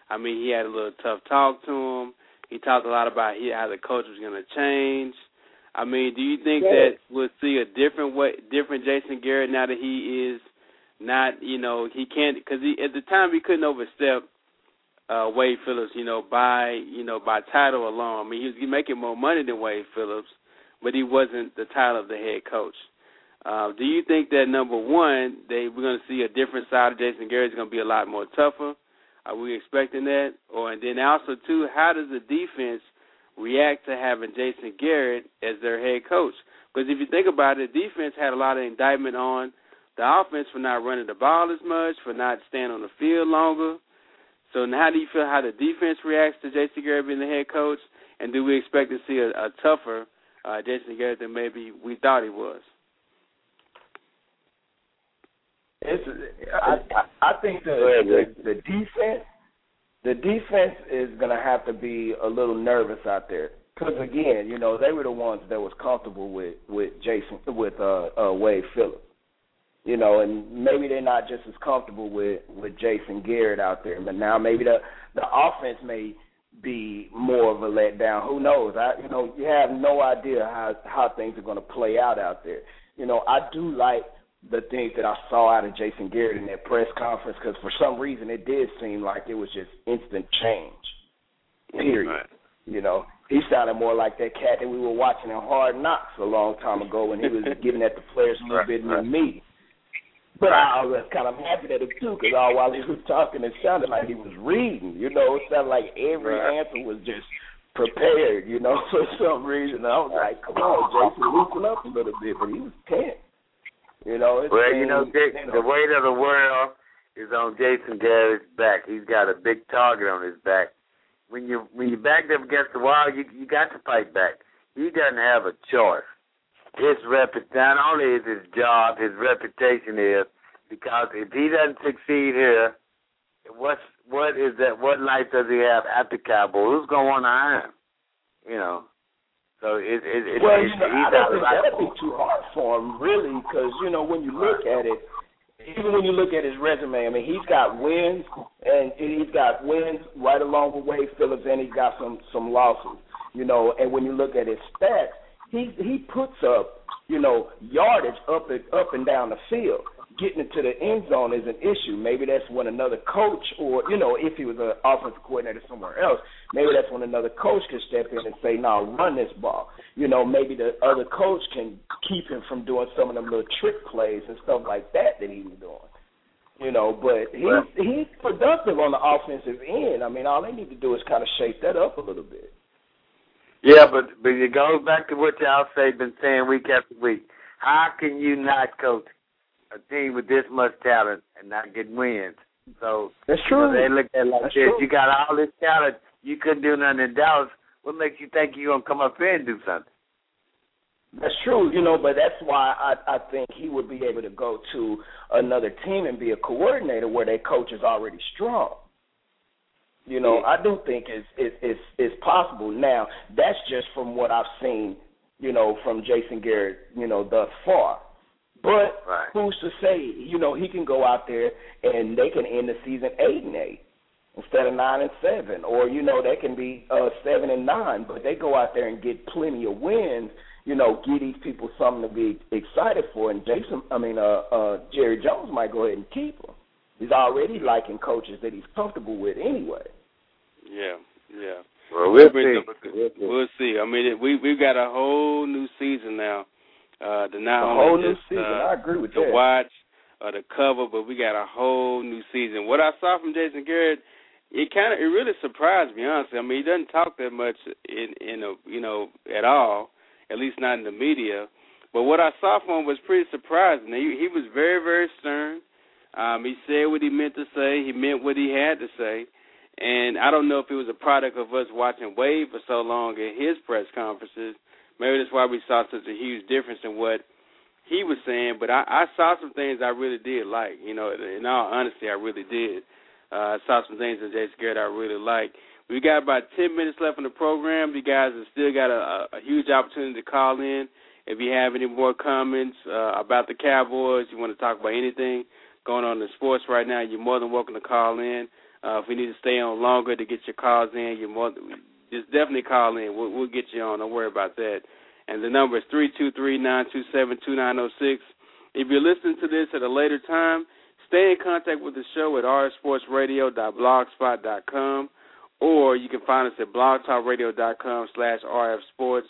I mean, he had a little tough talk to him. He talked a lot about he, how the coach was going to change. I mean, do you think Yeah. that we'll see a different way, different Jason Garrett now that he is not you know he can't because he at the time he couldn't overstep uh Wade Phillips, you know, by you know by title alone. I mean, he was making more money than Wade Phillips, but he wasn't the title of the head coach. Uh, do you think that number one, they we're going to see a different side of Jason Garrett is going to be a lot more tougher? Are we expecting that? Or and then also too, how does the defense react to having Jason Garrett as their head coach? Because if you think about it, defense had a lot of indictment on the offense for not running the ball as much, for not staying on the field longer. So how do you feel how the defense reacts to Jason Garrett being the head coach? And do we expect to see a, a tougher uh, Jason Garrett than maybe we thought he was? It's, I, I think the, the the defense the defense is going to have to be a little nervous out there because again, you know, they were the ones that was comfortable with with Jason with uh, uh Wade Phillips. You know, and maybe they're not just as comfortable with with Jason Garrett out there, but now maybe the the offense may be more of a letdown. Who knows? I you know, you have no idea how how things are going to play out out there. You know, I do like the things that I saw out of Jason Garrett in that press conference because for some reason it did seem like it was just instant change. Period. Right. You know, he sounded more like that cat that we were watching in Hard Knocks a long time ago when he was giving at the players a little right, bit right. me. But I was kind of happy at him too, because all while he was talking, it sounded like he was reading. You know, it sounded like every right. answer was just prepared. You know, for some reason. I was like, "Come on, Jason, loosen up a little bit." But he was tense. You know, it's well, you know, you know, the weight of the world is on Jason Garrett's back. He's got a big target on his back when you when you backed up against the wall, you you got to fight back. He doesn't have a choice. His rep not only is his job, his reputation is because if he doesn't succeed here, what's what is that? What life does he have after Cowboy? Who's going to want to hire him? You know. So it, it, it, well, it, you know, I don't think that'd be too hard for him, really, because you know when you look at it, even when you look at his resume, I mean, he's got wins and he's got wins right along with Wade Phillips, and he's got some some losses. You know, and when you look at his stats, he he puts up you know yardage up and up and down the field getting into the end zone is an issue. Maybe that's when another coach, or you know, if he was an offensive coordinator somewhere else, maybe that's when another coach can step in and say, "Now run this ball." You know, maybe the other coach can keep him from doing some of them little trick plays and stuff like that that he was doing. You know, but he's he's productive on the offensive end. I mean, all they need to do is kind of shape that up a little bit. Yeah, but but it goes back to what y'all say been saying week after week. How can you not coach a team with this much talent and not get wins. So that's true. You know, they look at it like that's this. True. You got all this talent, you couldn't do nothing in Dallas. What makes you think you're gonna come up here and do something? That's true, you know, but that's why I I think he would be able to go to another team and be a coordinator where their coach is already strong. You know, I do think it's it's it's, it's possible. Now, that's just from what I've seen, you know, from Jason Garrett, you know, thus far. But right. who's to say, you know, he can go out there and they can end the season eight and eight instead of nine and seven, or you know they can be uh, seven and nine, but they go out there and get plenty of wins. You know, give these people something to be excited for. And Jason, I mean, uh, uh, Jerry Jones might go ahead and keep him. He's already liking coaches that he's comfortable with anyway. Yeah, yeah. Well, we'll see. We'll see. I mean, we we've got a whole new season now uh, to not the only whole just, new season. Uh, I agree with to that. watch or the cover, but we got a whole new season. What I saw from Jason Garrett, it kind of it really surprised me. Honestly, I mean he doesn't talk that much in in a you know at all, at least not in the media. But what I saw from him was pretty surprising. He he was very very stern. Um, he said what he meant to say. He meant what he had to say. And I don't know if it was a product of us watching Wade for so long at his press conferences Maybe that's why we saw such a huge difference in what he was saying. But I, I saw some things I really did like. You know, in all honesty, I really did. Uh, I saw some things in Jason Garrett I really like. We got about ten minutes left in the program. You guys have still got a, a huge opportunity to call in. If you have any more comments uh, about the Cowboys, you want to talk about anything going on in sports right now, you're more than welcome to call in. Uh, if we need to stay on longer to get your calls in, you're more just definitely call in. We'll, we'll get you on. Don't worry about that. And the number is three two three nine two seven two nine zero oh six. If you're listening to this at a later time, stay in contact with the show at rsportsradio.blogspot.com or you can find us at blogtalkradio.com slash rfsports.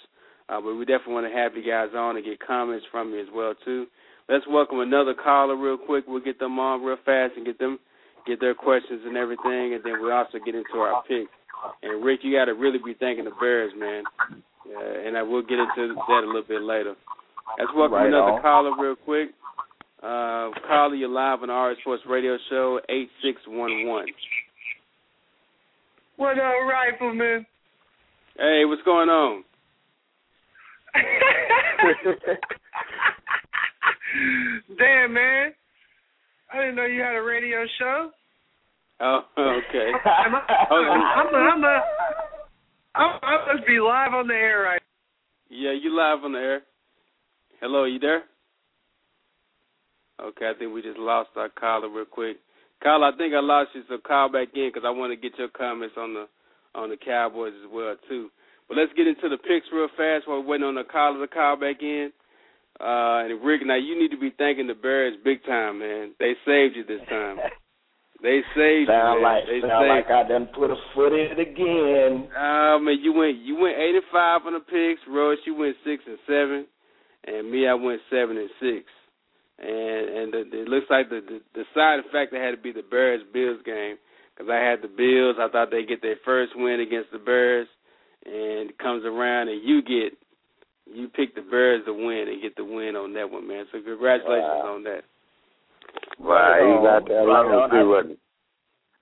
Uh, but we definitely want to have you guys on and get comments from you as well too. Let's welcome another caller real quick. We'll get them on real fast and get them get their questions and everything, and then we also get into our picks. And Rick, you got to really be thanking the Bears, man. Uh, and I will get into that a little bit later. Let's welcome right another on. caller real quick. Uh, caller, you're live on the RF Sports Radio Show, 8611. What up, Rifleman? Hey, what's going on? Damn, man. I didn't know you had a radio show. Oh, okay. I'm, I'm, I'm, I'm, I must be live on the air right Yeah, you live on the air. Hello, you there? Okay, I think we just lost our caller real quick. Caller, I think I lost you, so call back in because I want to get your comments on the on the Cowboys as well too. But let's get into the picks real fast while we're waiting on the caller to call back in. Uh, and Rick, now you need to be thanking the Bears big time, man. They saved you this time. They saved sound you, man. like they sound saved like I done put a foot in it again. um, and you went you went eight and five on the picks. Rose, you went six and seven, and me, I went seven and six. And and the, it looks like the, the the side effect that had to be the Bears Bills game because I had the Bills. I thought they'd get their first win against the Bears, and it comes around and you get you pick the Bears to win and get the win on that one, man. So congratulations Wow. on that. Wow, you got that Right long on. too, wasn't it?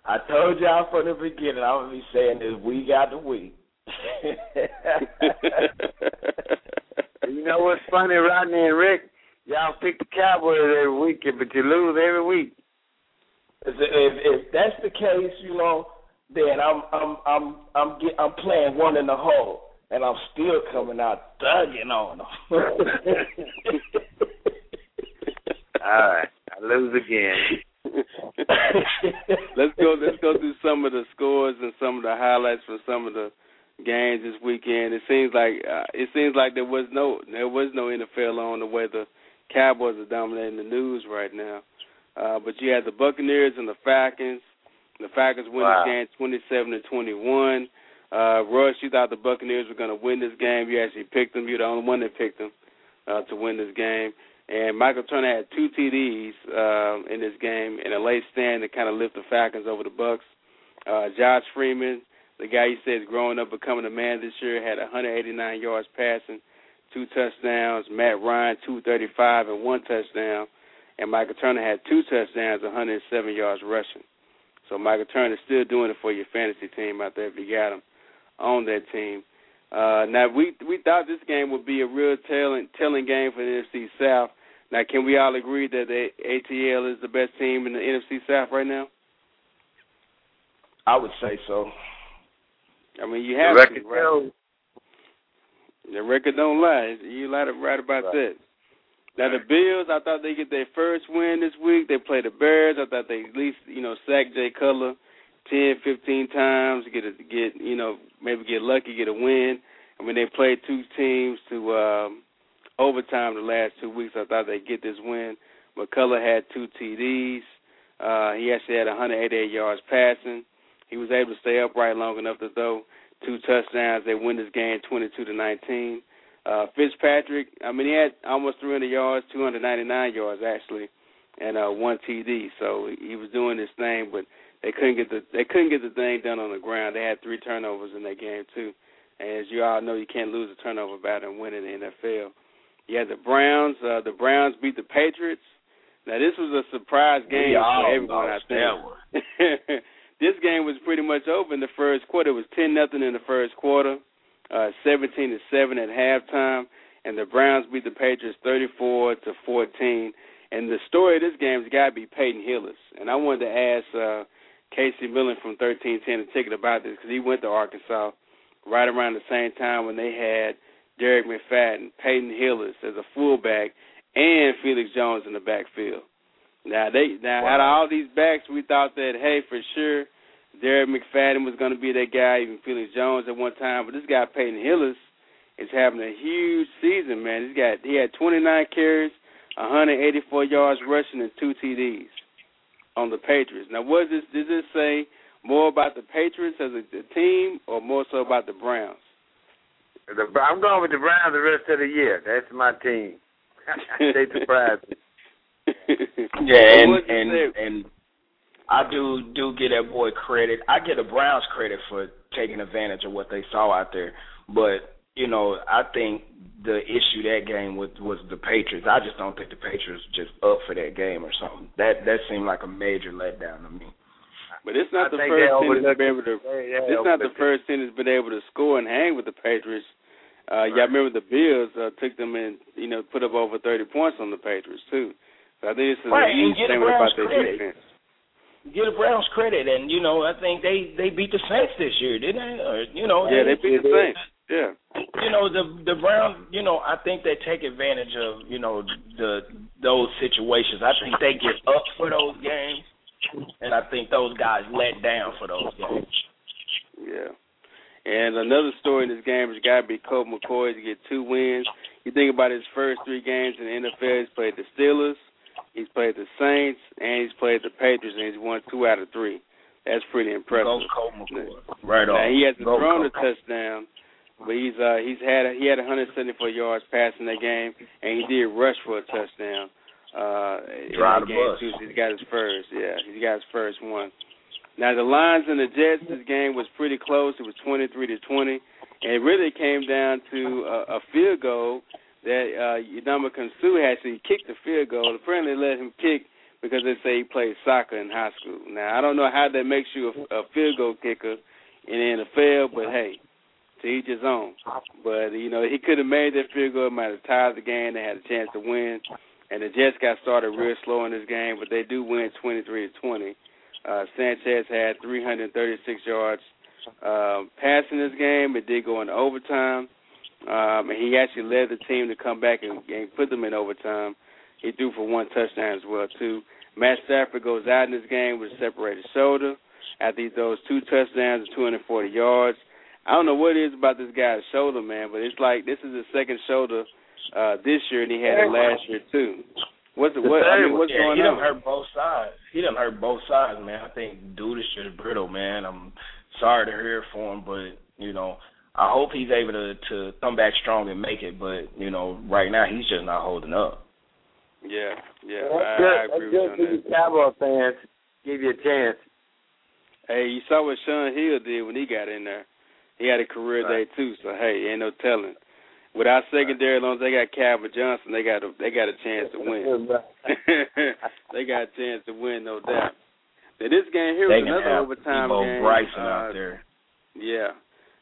I told y'all from the beginning I would be saying this week after week. You know what's funny, Rodney and Rick? Y'all pick the Cowboys every week, but you lose every week. if, if if that's the case, you know, then I'm I'm I'm I'm get, I'm playing one in the hole, and I'm still coming out thugging on them. All right, I lose again. let's go. Let's go through some of the scores and some of the highlights from some of the games this weekend. It seems like uh, it seems like there was no there was no NFL on the way the Cowboys are dominating the news right now. Uh, but you had the Buccaneers and the Falcons. The Falcons win Wow. this game twenty-seven to twenty-one. Uh, Rush, you thought the Buccaneers were going to win this game. You actually picked them. You're the only one that picked them uh, to win this game. And Michael Turner had two TDs um, in this game in a late stand to kind of lift the Falcons over the Bucks. Uh, Josh Freeman, the guy you said is growing up, becoming a man this year, had 189 yards passing, two touchdowns. Matt Ryan, 235 and one touchdown. And Michael Turner had two touchdowns, 107 yards rushing. So Michael Turner is still doing it for your fantasy team out there if you got him on that team. Uh, now we we thought this game would be a real telling telling game for the NFC South. Now, can we all agree that the ATL is the best team in the NFC South right now? I would say so. I mean, you The have record to, right? shows. The record don't lie. You lied right about Right. that. Now the Bills, I thought they get their first win this week. They play the Bears. I thought they at least you know sack Jay Cutler ten, fifteen times, get a, get you know maybe get lucky, get a win. I mean they played two teams to um, overtime the last two weeks. I thought they'd get this win. McCullough had two TDs. Uh, he actually had 188 yards passing. He was able to stay upright long enough to throw two touchdowns. They win this game 22 to 19. Uh, Fitzpatrick, I mean, he had almost 300 yards, 299 yards actually, and uh, one TD. So he was doing his thing, but they couldn't get the they couldn't get the thing done on the ground. They had three turnovers in that game too. And as you all know, you can't lose a turnover battle and win in the NFL. You had the Browns. Uh, the Browns beat the Patriots. Now this was a surprise game for everyone. I think. this game was pretty much over in the first quarter. It was ten nothing in the first quarter, uh, seventeen to seven at halftime, and the Browns beat the Patriots thirty four to fourteen. And the story of this game has got to be Peyton Hillis. And I wanted to ask uh, Casey Millen from thirteen ten the ticket about this because he went to Arkansas right around the same time when they had Derek McFadden, Peyton Hillis as a fullback, and Felix Jones in the backfield. Now they now out of all these backs, we thought that hey for sure Derek McFadden was going to be that guy, even Felix Jones at one time. But this guy Peyton Hillis is having a huge season, man. He's got he had 29 carries, 184 yards rushing, and two TDs. On the Patriots. Now, what does this does this say more about the Patriots as a, a team, or more so about the Browns? The, I'm going with the Browns the rest of the year. That's my team. they surprised me. yeah, and and and I do do give that boy credit. I give the Browns credit for taking advantage of what they saw out there, but you know I think the issue that game was was the Patriots. I just don't think the Patriots just up for that game or something. That that seemed like a major letdown to me. But it's not I the first team that's been able to. They- they It's not the first team that's been able to score and hang with the Patriots. Uh, Y'all remember the Bills uh, took them and you know put up over thirty points on the Patriots too. So I think this is Right, a huge get statement about their defense. Give the Browns credit, and you know I think they they beat the Saints this year, didn't they? Or you know, Yeah, they beat the Saints. Yeah. you know the the Browns. You know, I think they take advantage of you know the those situations. I think they get up for those games, and I think those guys let down for those games. Yeah. And another story in this game is got to be Colt McCoy to get two wins. You think about his first three games in the NFL, he's played the Steelers, he's played the Saints, and he's played the Patriots, and he's won two out of three. That's pretty impressive. Go Colt McCoy. Right on. Now he hasn't Go thrown a touchdown, but he's uh he's had he had 174 yards passing that game, and he did rush for a touchdown. Uh, Drive the game bus. too. He's got his first. Yeah, he's got his first one. Now the Lions and the Jets. This game was pretty close. It was 23 to 20, and it really came down to a, a field goal that uh Ndamukong Suh had. So he kicked the field goal. Apparently, they let him kick because they say he played soccer in high school. Now I don't know how that makes you a, a field goal kicker in the NFL, but hey, to each his own. But you know he could have made that field goal, might have tied the game. They had a chance to win, and the Jets got started real slow in this game, but they do win 23 to 20. Uh, Sanchez had 336 yards um, passing this game. It did go into overtime, um, and he actually led the team to come back and, and put them in overtime. He threw for one touchdown as well too. Matt Stafford goes out in this game with a separated shoulder after he throws two touchdowns and 240 yards. I don't know what it is about this guy's shoulder, man, but it's like this is his second shoulder uh, this year, and he had it last year too. What's the, what? I mean, what's yeah, going he on? done hurt both sides. He done hurt both sides, man. I think dude is just brittle, man. I'm sorry to hear for him, but you know, I hope he's able to to come back strong and make it. But you know, right now he's just not holding up. Yeah, yeah, That's I, good. I agree That's good with for you on that. Cowboy fans. Give you a chance. Hey, you saw what Shaun Hill did when he got in there. He had a career Right. day too, so hey, ain't no telling. With our secondary, as long as they got Calvin Johnson, they got a they got a chance to win. they got a chance to win, no doubt. Now this game here they was another have overtime Debo game. Bryson uh, out there. Yeah,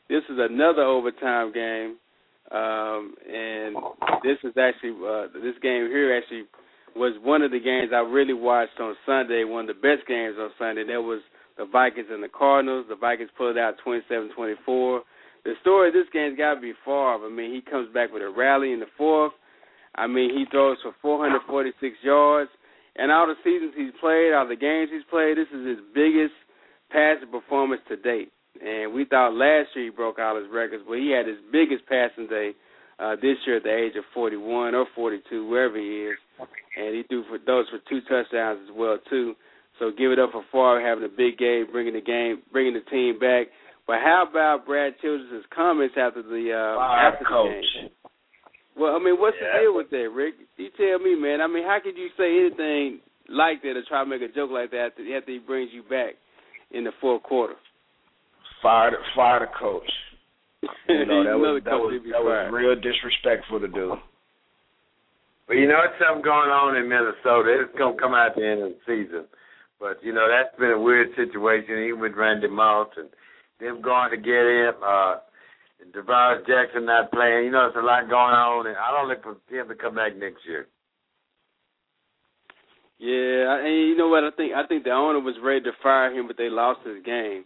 this is another overtime game, um, and this is actually uh, this game here actually was one of the games I really watched on Sunday. One of the best games on Sunday. That was the Vikings and the Cardinals. The Vikings pulled out 27-24. The story of this game's got to be Favre. I mean, he comes back with a rally in the fourth. I mean, he throws for 446 yards. And all the seasons he's played, all the games he's played, this is his biggest passing performance to date. And we thought last year he broke all his records, but he had his biggest passing day uh, this year at the age of 41 or 42, wherever he is. And he threw for those for two touchdowns as well too. So give it up for Favre having a big game, bringing the game, bringing the team back. But how about Brad Childress' comments after the uh, Fire after coach. the game? Well, I mean, what's Yeah. the deal with that, Rick? You tell me, man. I mean, how could you say anything like that or try to make a joke like that after, after he brings you back in the fourth quarter? Fire the fire the coach. You know that was that was, that was real disrespectful to do. But you know, it's something going on in Minnesota. It's gonna come out at the end of the season. But you know, that's been a weird situation, even with Randy Moss and them going to get him. Uh, Devon Jackson not playing. You know, there's a lot going on, and I don't look for him to come back next year. Yeah, and you know what? I think I think the owner was ready to fire him, but they lost his game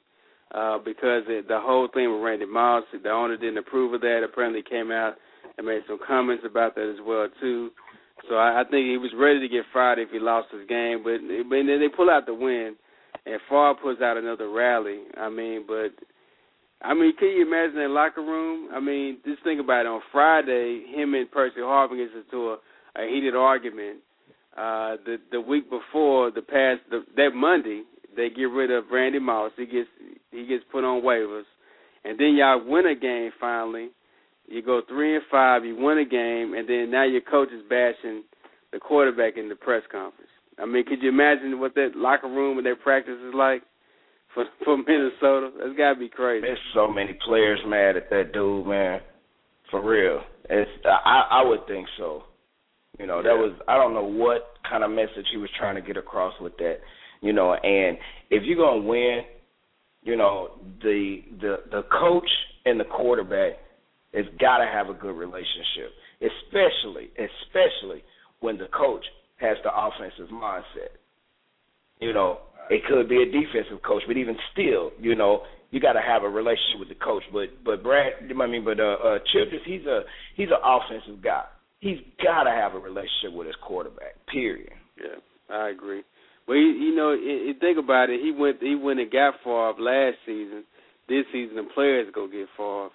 uh, because it, the whole thing with Randy Moss, the owner didn't approve of that. Apparently, came out and made some comments about that as well too. So I, I think he was ready to get fired if he lost his game, but but then they pull out the win, and Favre pulls out another rally. I mean, but I mean, can you imagine that locker room? I mean, just think about it. On Friday, him and Percy Harvin gets into a, a heated argument Uh, the the week before the past the, that Monday, they get rid of Randy Moss. He gets he gets put on waivers, and then y'all win a game finally. You go three and five, you win a game, and then now your coach is bashing the quarterback in the press conference. I mean, could you imagine what that locker room and their practice is like for for Minnesota? That's gotta be crazy. There's so many players mad at that dude, man. For real, it's I I would think so. You know, that Yeah. was I don't know what kind of message he was trying to get across with that. You know, and if you're gonna win, you know the the the coach and the quarterback has got to have a good relationship, especially especially when the coach has the offensive mindset. You know, it could be a defensive coach, but even still, you know, you got to have a relationship with the coach. But but Brad, I mean, but uh, uh Childress, he's a he's an offensive guy. He's got to have a relationship with his quarterback. Period. Yeah, I agree. But he, you know, you think about it. He went he went and got Favre last season. This season, the players go get Favre.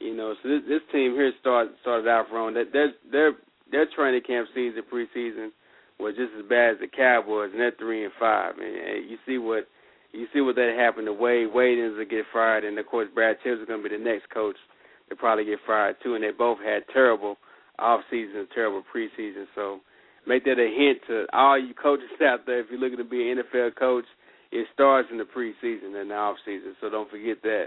You know, so this, this team here started started out wrong. That their their their training camp season preseason was just as bad as the Cowboys, and they're three and five. And, and you see what you see what that happened to Wade. Wade ends up get fired, and of course Brad Tibbs is going to be the next coach to probably get fired too. And they both had terrible off season, terrible preseason. So make that a hint to all you coaches out there. If you're looking to be an NFL coach, it starts in the preseason and the off season. So don't forget that.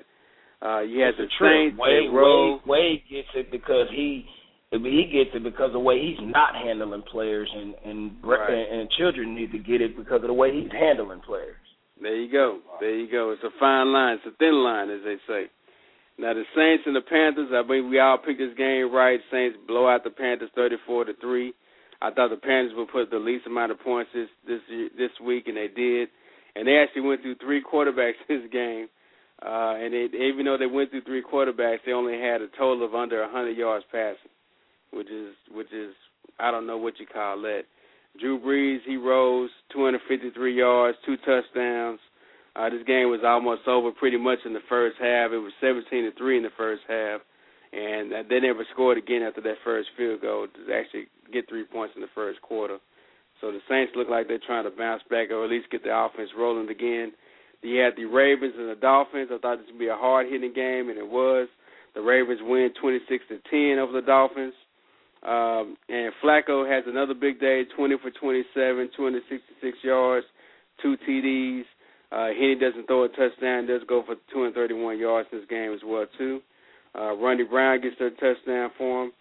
Uh, you had the It's true. Saints, Wade. Wade, Wade gets it because he I mean, he gets it because of the way he's not handling players, and and Right. and, and Childress need to get it because of the way he's handling players. There you go. There you go. It's a fine line. It's a thin line, as they say. Now the Saints and the Panthers. I mean, we all picked this game right. Saints blow out the Panthers, thirty-four to three. I thought the Panthers would put the least amount of points this this this week, and they did. And they actually went through three quarterbacks this game. Uh, and they, even though they went through three quarterbacks, they only had a total of under 100 yards passing, which is which is I don't know what you call that. Drew Brees he rose 253 yards, two touchdowns. Uh, this game was almost over pretty much in the first half. It was 17 to three in the first half, and they never scored again after that first field goal to actually get three points in the first quarter. So the Saints look like they're trying to bounce back or at least get the offense rolling again. You had the Ravens and the Dolphins. I thought this would be a hard hitting game, and it was. The Ravens win 26 to 10 over the Dolphins. Um, and Flacco has another big day, 20 for 27, 266 yards, two TDs. Uh, Henne doesn't throw a touchdown, does go for 231 yards in this game as well too. Uh, Ronnie Brown gets a touchdown for him.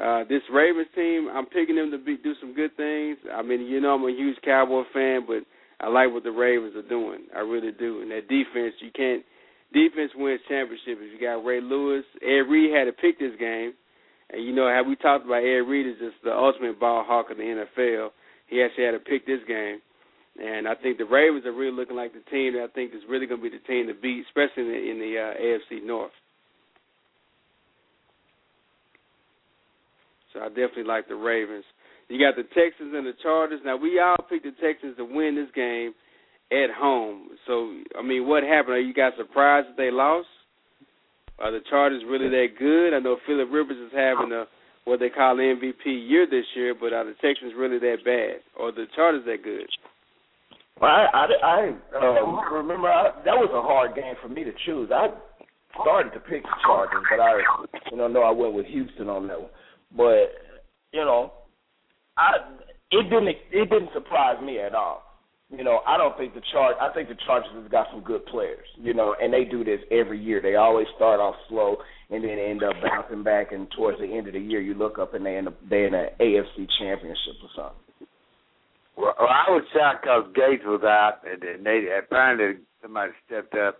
Uh, this Ravens team, I'm picking them to be, do some good things. I mean, you know, I'm a huge Cowboy fan, but I like what the Ravens are doing. I really do. And that defense, you can't. Defense wins championships. You got Ray Lewis. Ed Reed had to pick this game, and you know how we talked about Ed Reed is just the ultimate ball hawk of the NFL. He actually had to pick this game, and I think the Ravens are really looking like the team that I think is really going to be the team to beat, especially in the, in the uh, AFC North. So I definitely like the Ravens. You got the Texans and the Chargers. Now we all picked the Texans to win this game at home. So I mean, what happened? Are you guys surprised that they lost? Are the Chargers really that good? I know Philip Rivers is having a what they call MVP year this year, but are the Texans really that bad, or the Chargers that good? Well, I I, I um, remember I, that was a hard game for me to choose. I started to pick the Chargers, but I you know no I went with Houston on that one. But you know, I it didn't it didn't surprise me at all. You know, I don't think the Charge. I think the Chargers have got some good players. You know, and they do this every year. They always start off slow and then end up bouncing back. And towards the end of the year, you look up and they end up they in an AFC championship or something. Well, I was shocked because Gates was out, and they apparently somebody stepped up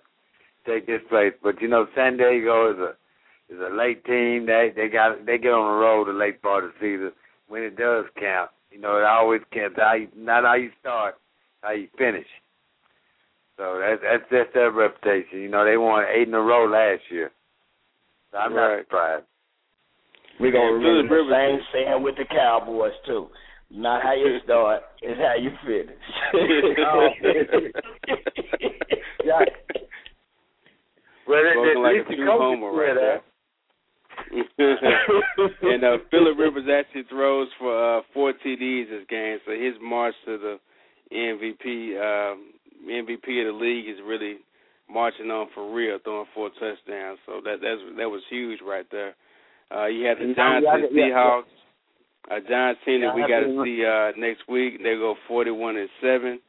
take his place. But you know, San Diego is a is a late team. They they got they get on the road the late part of the season when it does count. You know, it always counts. How you, not how you start, how you finish. So that's that's that's their reputation. You know, they won eight in a row last year. So I'm not surprised. We're gonna And remember the same Rivers- saying with the Cowboys too. Not how you start, it's how you finish. Well, at, Spoken at like least a the true coaches homer said right that. and uh, Philip Rivers actually throws for uh, four TDs this game, so his march to the MVP um, MVP of the league is really marching on for real, throwing four touchdowns. So that that's that was huge right there. Uh, you had the Giants and Seahawks. Uh, Giants team that we got to see uh, next week. They go forty-one and seven.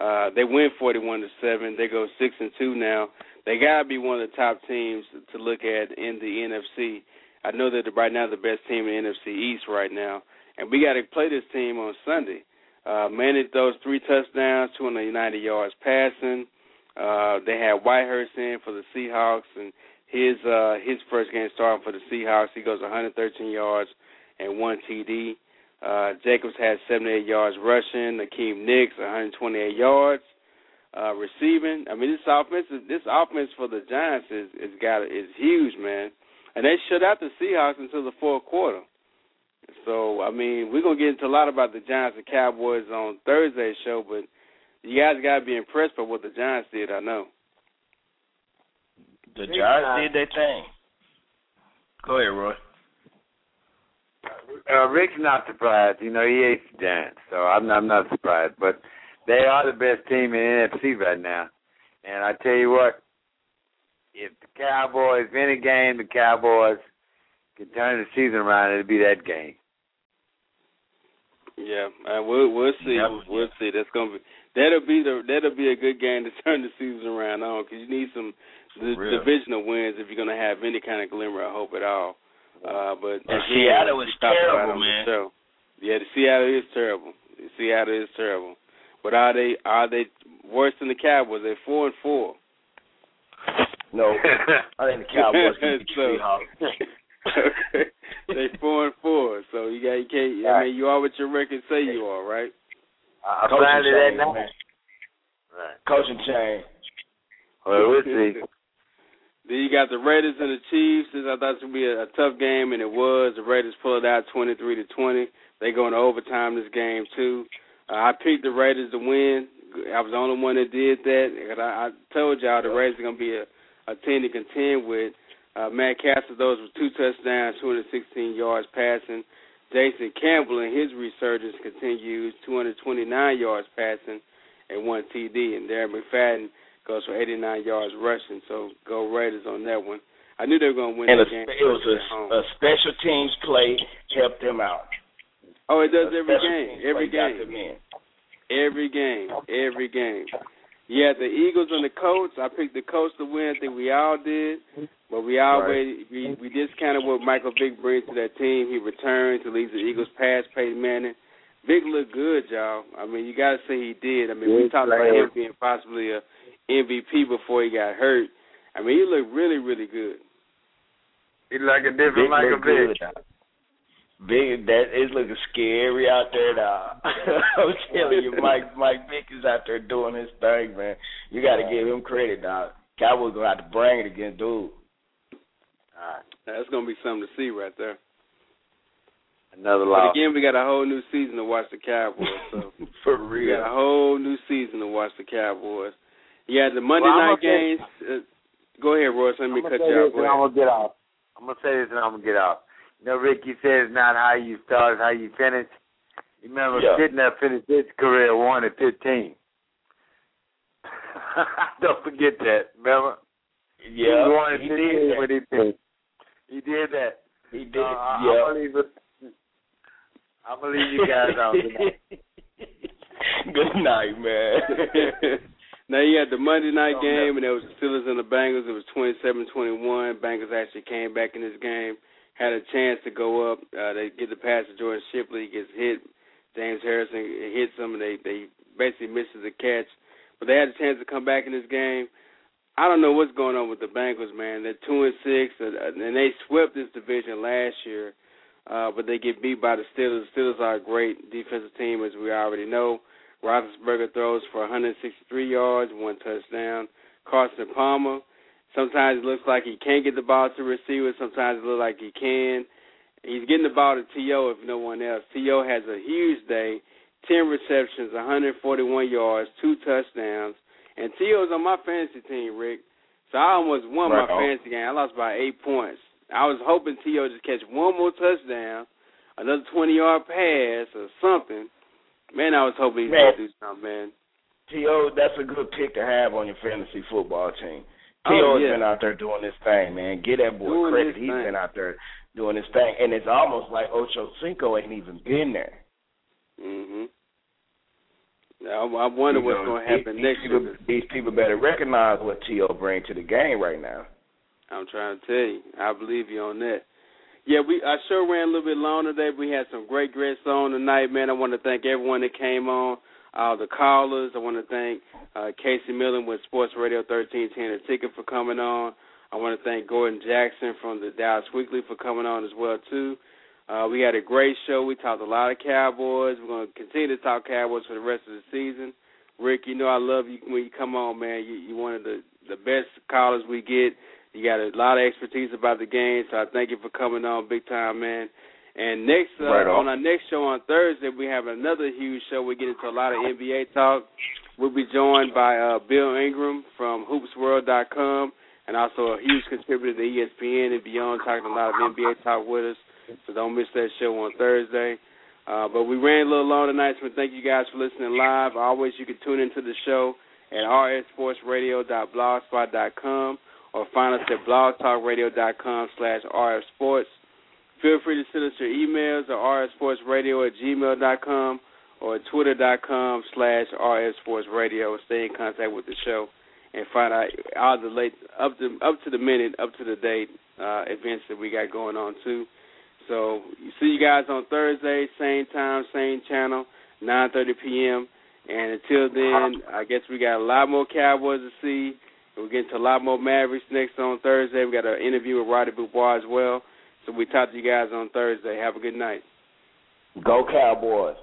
Uh, they win forty-one to seven. They go six and two now. They gotta be one of the top teams to look at in the NFC. I know that right now the best team in the NFC East right now, and we got to play this team on Sunday. Uh, Manning throws three touchdowns, 290 yards passing. Uh, they had Whitehurst in for the Seahawks, and his uh, his first game starting for the Seahawks, he goes 113 yards and one TD. Uh, Jacobs had 78 yards rushing. Hakeem Nicks 128 yards uh, receiving. I mean, this offense this offense for the Giants is is got is huge, man. And they shut out the Seahawks until the fourth quarter. So I mean, we're gonna get into a lot about the Giants and Cowboys on Thursday's show, but you guys gotta be impressed by what the Giants did. I know. The Giants did their thing. Go ahead, Roy. Uh, Rick's not surprised. You know, he hates the Giants, so I'm not, I'm not surprised. But they are the best team in NFC right now. And I tell you what, if the Cowboys, if any game the Cowboys can turn the season around, it'll be that game. Yeah, uh, we'll we'll see. Yep. We'll see. That's gonna be that'll be the that'll be a good game to turn the season around on because you need some the, divisional wins if you're gonna have any kind of glimmer of hope at all. Uh, but and Seattle is terrible, man. The yeah, the Seattle is terrible. The Seattle is terrible. But are they are they worse than the Cowboys? They're four and four. No, I think the Cowboys can beat the Seahawks. they four and four, so you got you can't. I mean, you are what your record say you are, right? I'm glad that now. Right. Coaching change. Well, we'll see. Then you got the Raiders and the Chiefs. This I thought it would be a, a tough game, and it was. The Raiders pulled out twenty three to twenty. They go into overtime this game too. Uh, I picked the Raiders to win. I was the only one that did that. I, I told y'all the Raiders are gonna be a, a team to contend with. Uh, Matt Cassel those with two touchdowns, 216 yards passing. Jason Campbell and his resurgence continues, 229 yards passing and one TD. And Darren McFadden goes for 89 yards rushing. So go Raiders on that one. I knew they were going to win and the game. it was a, a special teams play helped them out. Oh, it does every game. Every game. Every game. Every game. Yeah, the Eagles and the Colts. I picked the Colts to win. I think we all did. But we always right. we we discounted what Michael Vick brings to that team. He returns to lead the Eagles past Peyton Manning. Vick looked good, y'all. I mean, you got to say he did. I mean, we talked about him being possibly a MVP before he got hurt. I mean, he looked really, really good. He like a different Michael Vick. Big that is looking scary out there now. I'm telling you, Mike Mike Vick is out there doing his thing, man. You got to give him credit, dog. Cowboys gonna have to bring it again, dude. All right. That's gonna be something to see right there. Another loss. But again, we got a whole new season to watch the Cowboys. So for real, we got a whole new season to watch the Cowboys. Yeah, the Monday well, night games. Uh, go ahead, Royce. Let me cut you off. I'm gonna get off. I'm gonna say this and I'm gonna get off. You know, Rick, you said it's not how you start, it's how you finish. You remember yeah. Sitting finished his career one at fifteen. Don't forget that. Remember? Yeah, he, won he did when he finished. He did that. He did. Uh, yeah. I believe it. I believe you guys out tonight. Good night, man. now you had the Monday night game, and it was the Steelers and the Bengals. It was twenty-seven-twenty-one. Bengals actually came back in this game, had a chance to go up. Uh, they get the pass to Jordan Shipley. He gets hit. James Harrison hits him, and they they basically misses the catch. But they had a chance to come back in this game. I don't know what's going on with the Bengals, man. They're two and six, and they swept this division last year, uh, but they get beat by the Steelers. The Steelers are a great defensive team, as we already know. Roethlisberger throws for 163 yards, one touchdown. Carson Palmer, sometimes it looks like he can't get the ball to receiver. Sometimes it looks like he can. He's getting the ball to T.O. if no one else. T.O. has a huge day. 10 receptions, 141 yards, two touchdowns. And T.O.'s on my fantasy team, Rick. So I almost won right my on. fantasy game. I lost by eight points. I was hoping T.O. just catch one more touchdown, another 20 yard pass or something. Man, I was hoping he Man. do something, man. T.O., that's a good pick to have on your fantasy football team. Oh, has yeah. been out there doing this thing, man. Get that boy Doing credit. He's thing. been out there doing his thing. And it's almost like Ocho Cinco ain't even been there. hmm I, I wonder You what's going to happen these, next these people, year. These people better recognize what T.O. bring to the game right now. I'm trying to tell you. I believe you on that. Yeah, we I sure ran a little bit long today. We had some great guests on tonight, man. I want to thank everyone that came on, all the callers. I want to thank uh, Casey Millen with Sports Radio 1310 The Ticket for coming on. I want to thank Gordon Jackson from the Dallas Weekly for coming on as well too. Uh, we had a great show. We talked a lot of Cowboys. We're going to continue to talk Cowboys for the rest of the season. Rick, you know I love you when you come on, man. You you one of the the best callers we get. You got a lot of expertise about the game, so I thank you for coming on big time, man. And next uh, Right on. on our next show on Thursday, we have another huge show. We get into a lot of NBA talk. We'll be joined by uh, Bill Ingram from HoopsWorld.com, and also a huge contributor to ESPN and beyond, talking a lot of NBA talk with us. So don't miss that show on Thursday. Uh, but we ran a little long tonight, so thank you guys for listening live. Always, you can tune into the show at rfsportsradio.blogspot.com or find us at blogtalkradio.com slash rfsports. Feel free to send us your emails at rfsportsradio at gmail.com or twitter.com slash rfsportsradio. Stay in contact with the show and find out all the late, up to, up to the minute, up to the date uh, events that we got going on too. So see you guys on Thursday, same time, same channel, 9:30 p.m. And until then, I guess we got a lot more Cowboys to see. We're getting to a lot more Mavericks next on Thursday. We got an interview with Roddy Beaubois as well. So we talk to you guys on Thursday. Have a good night. Go Cowboys.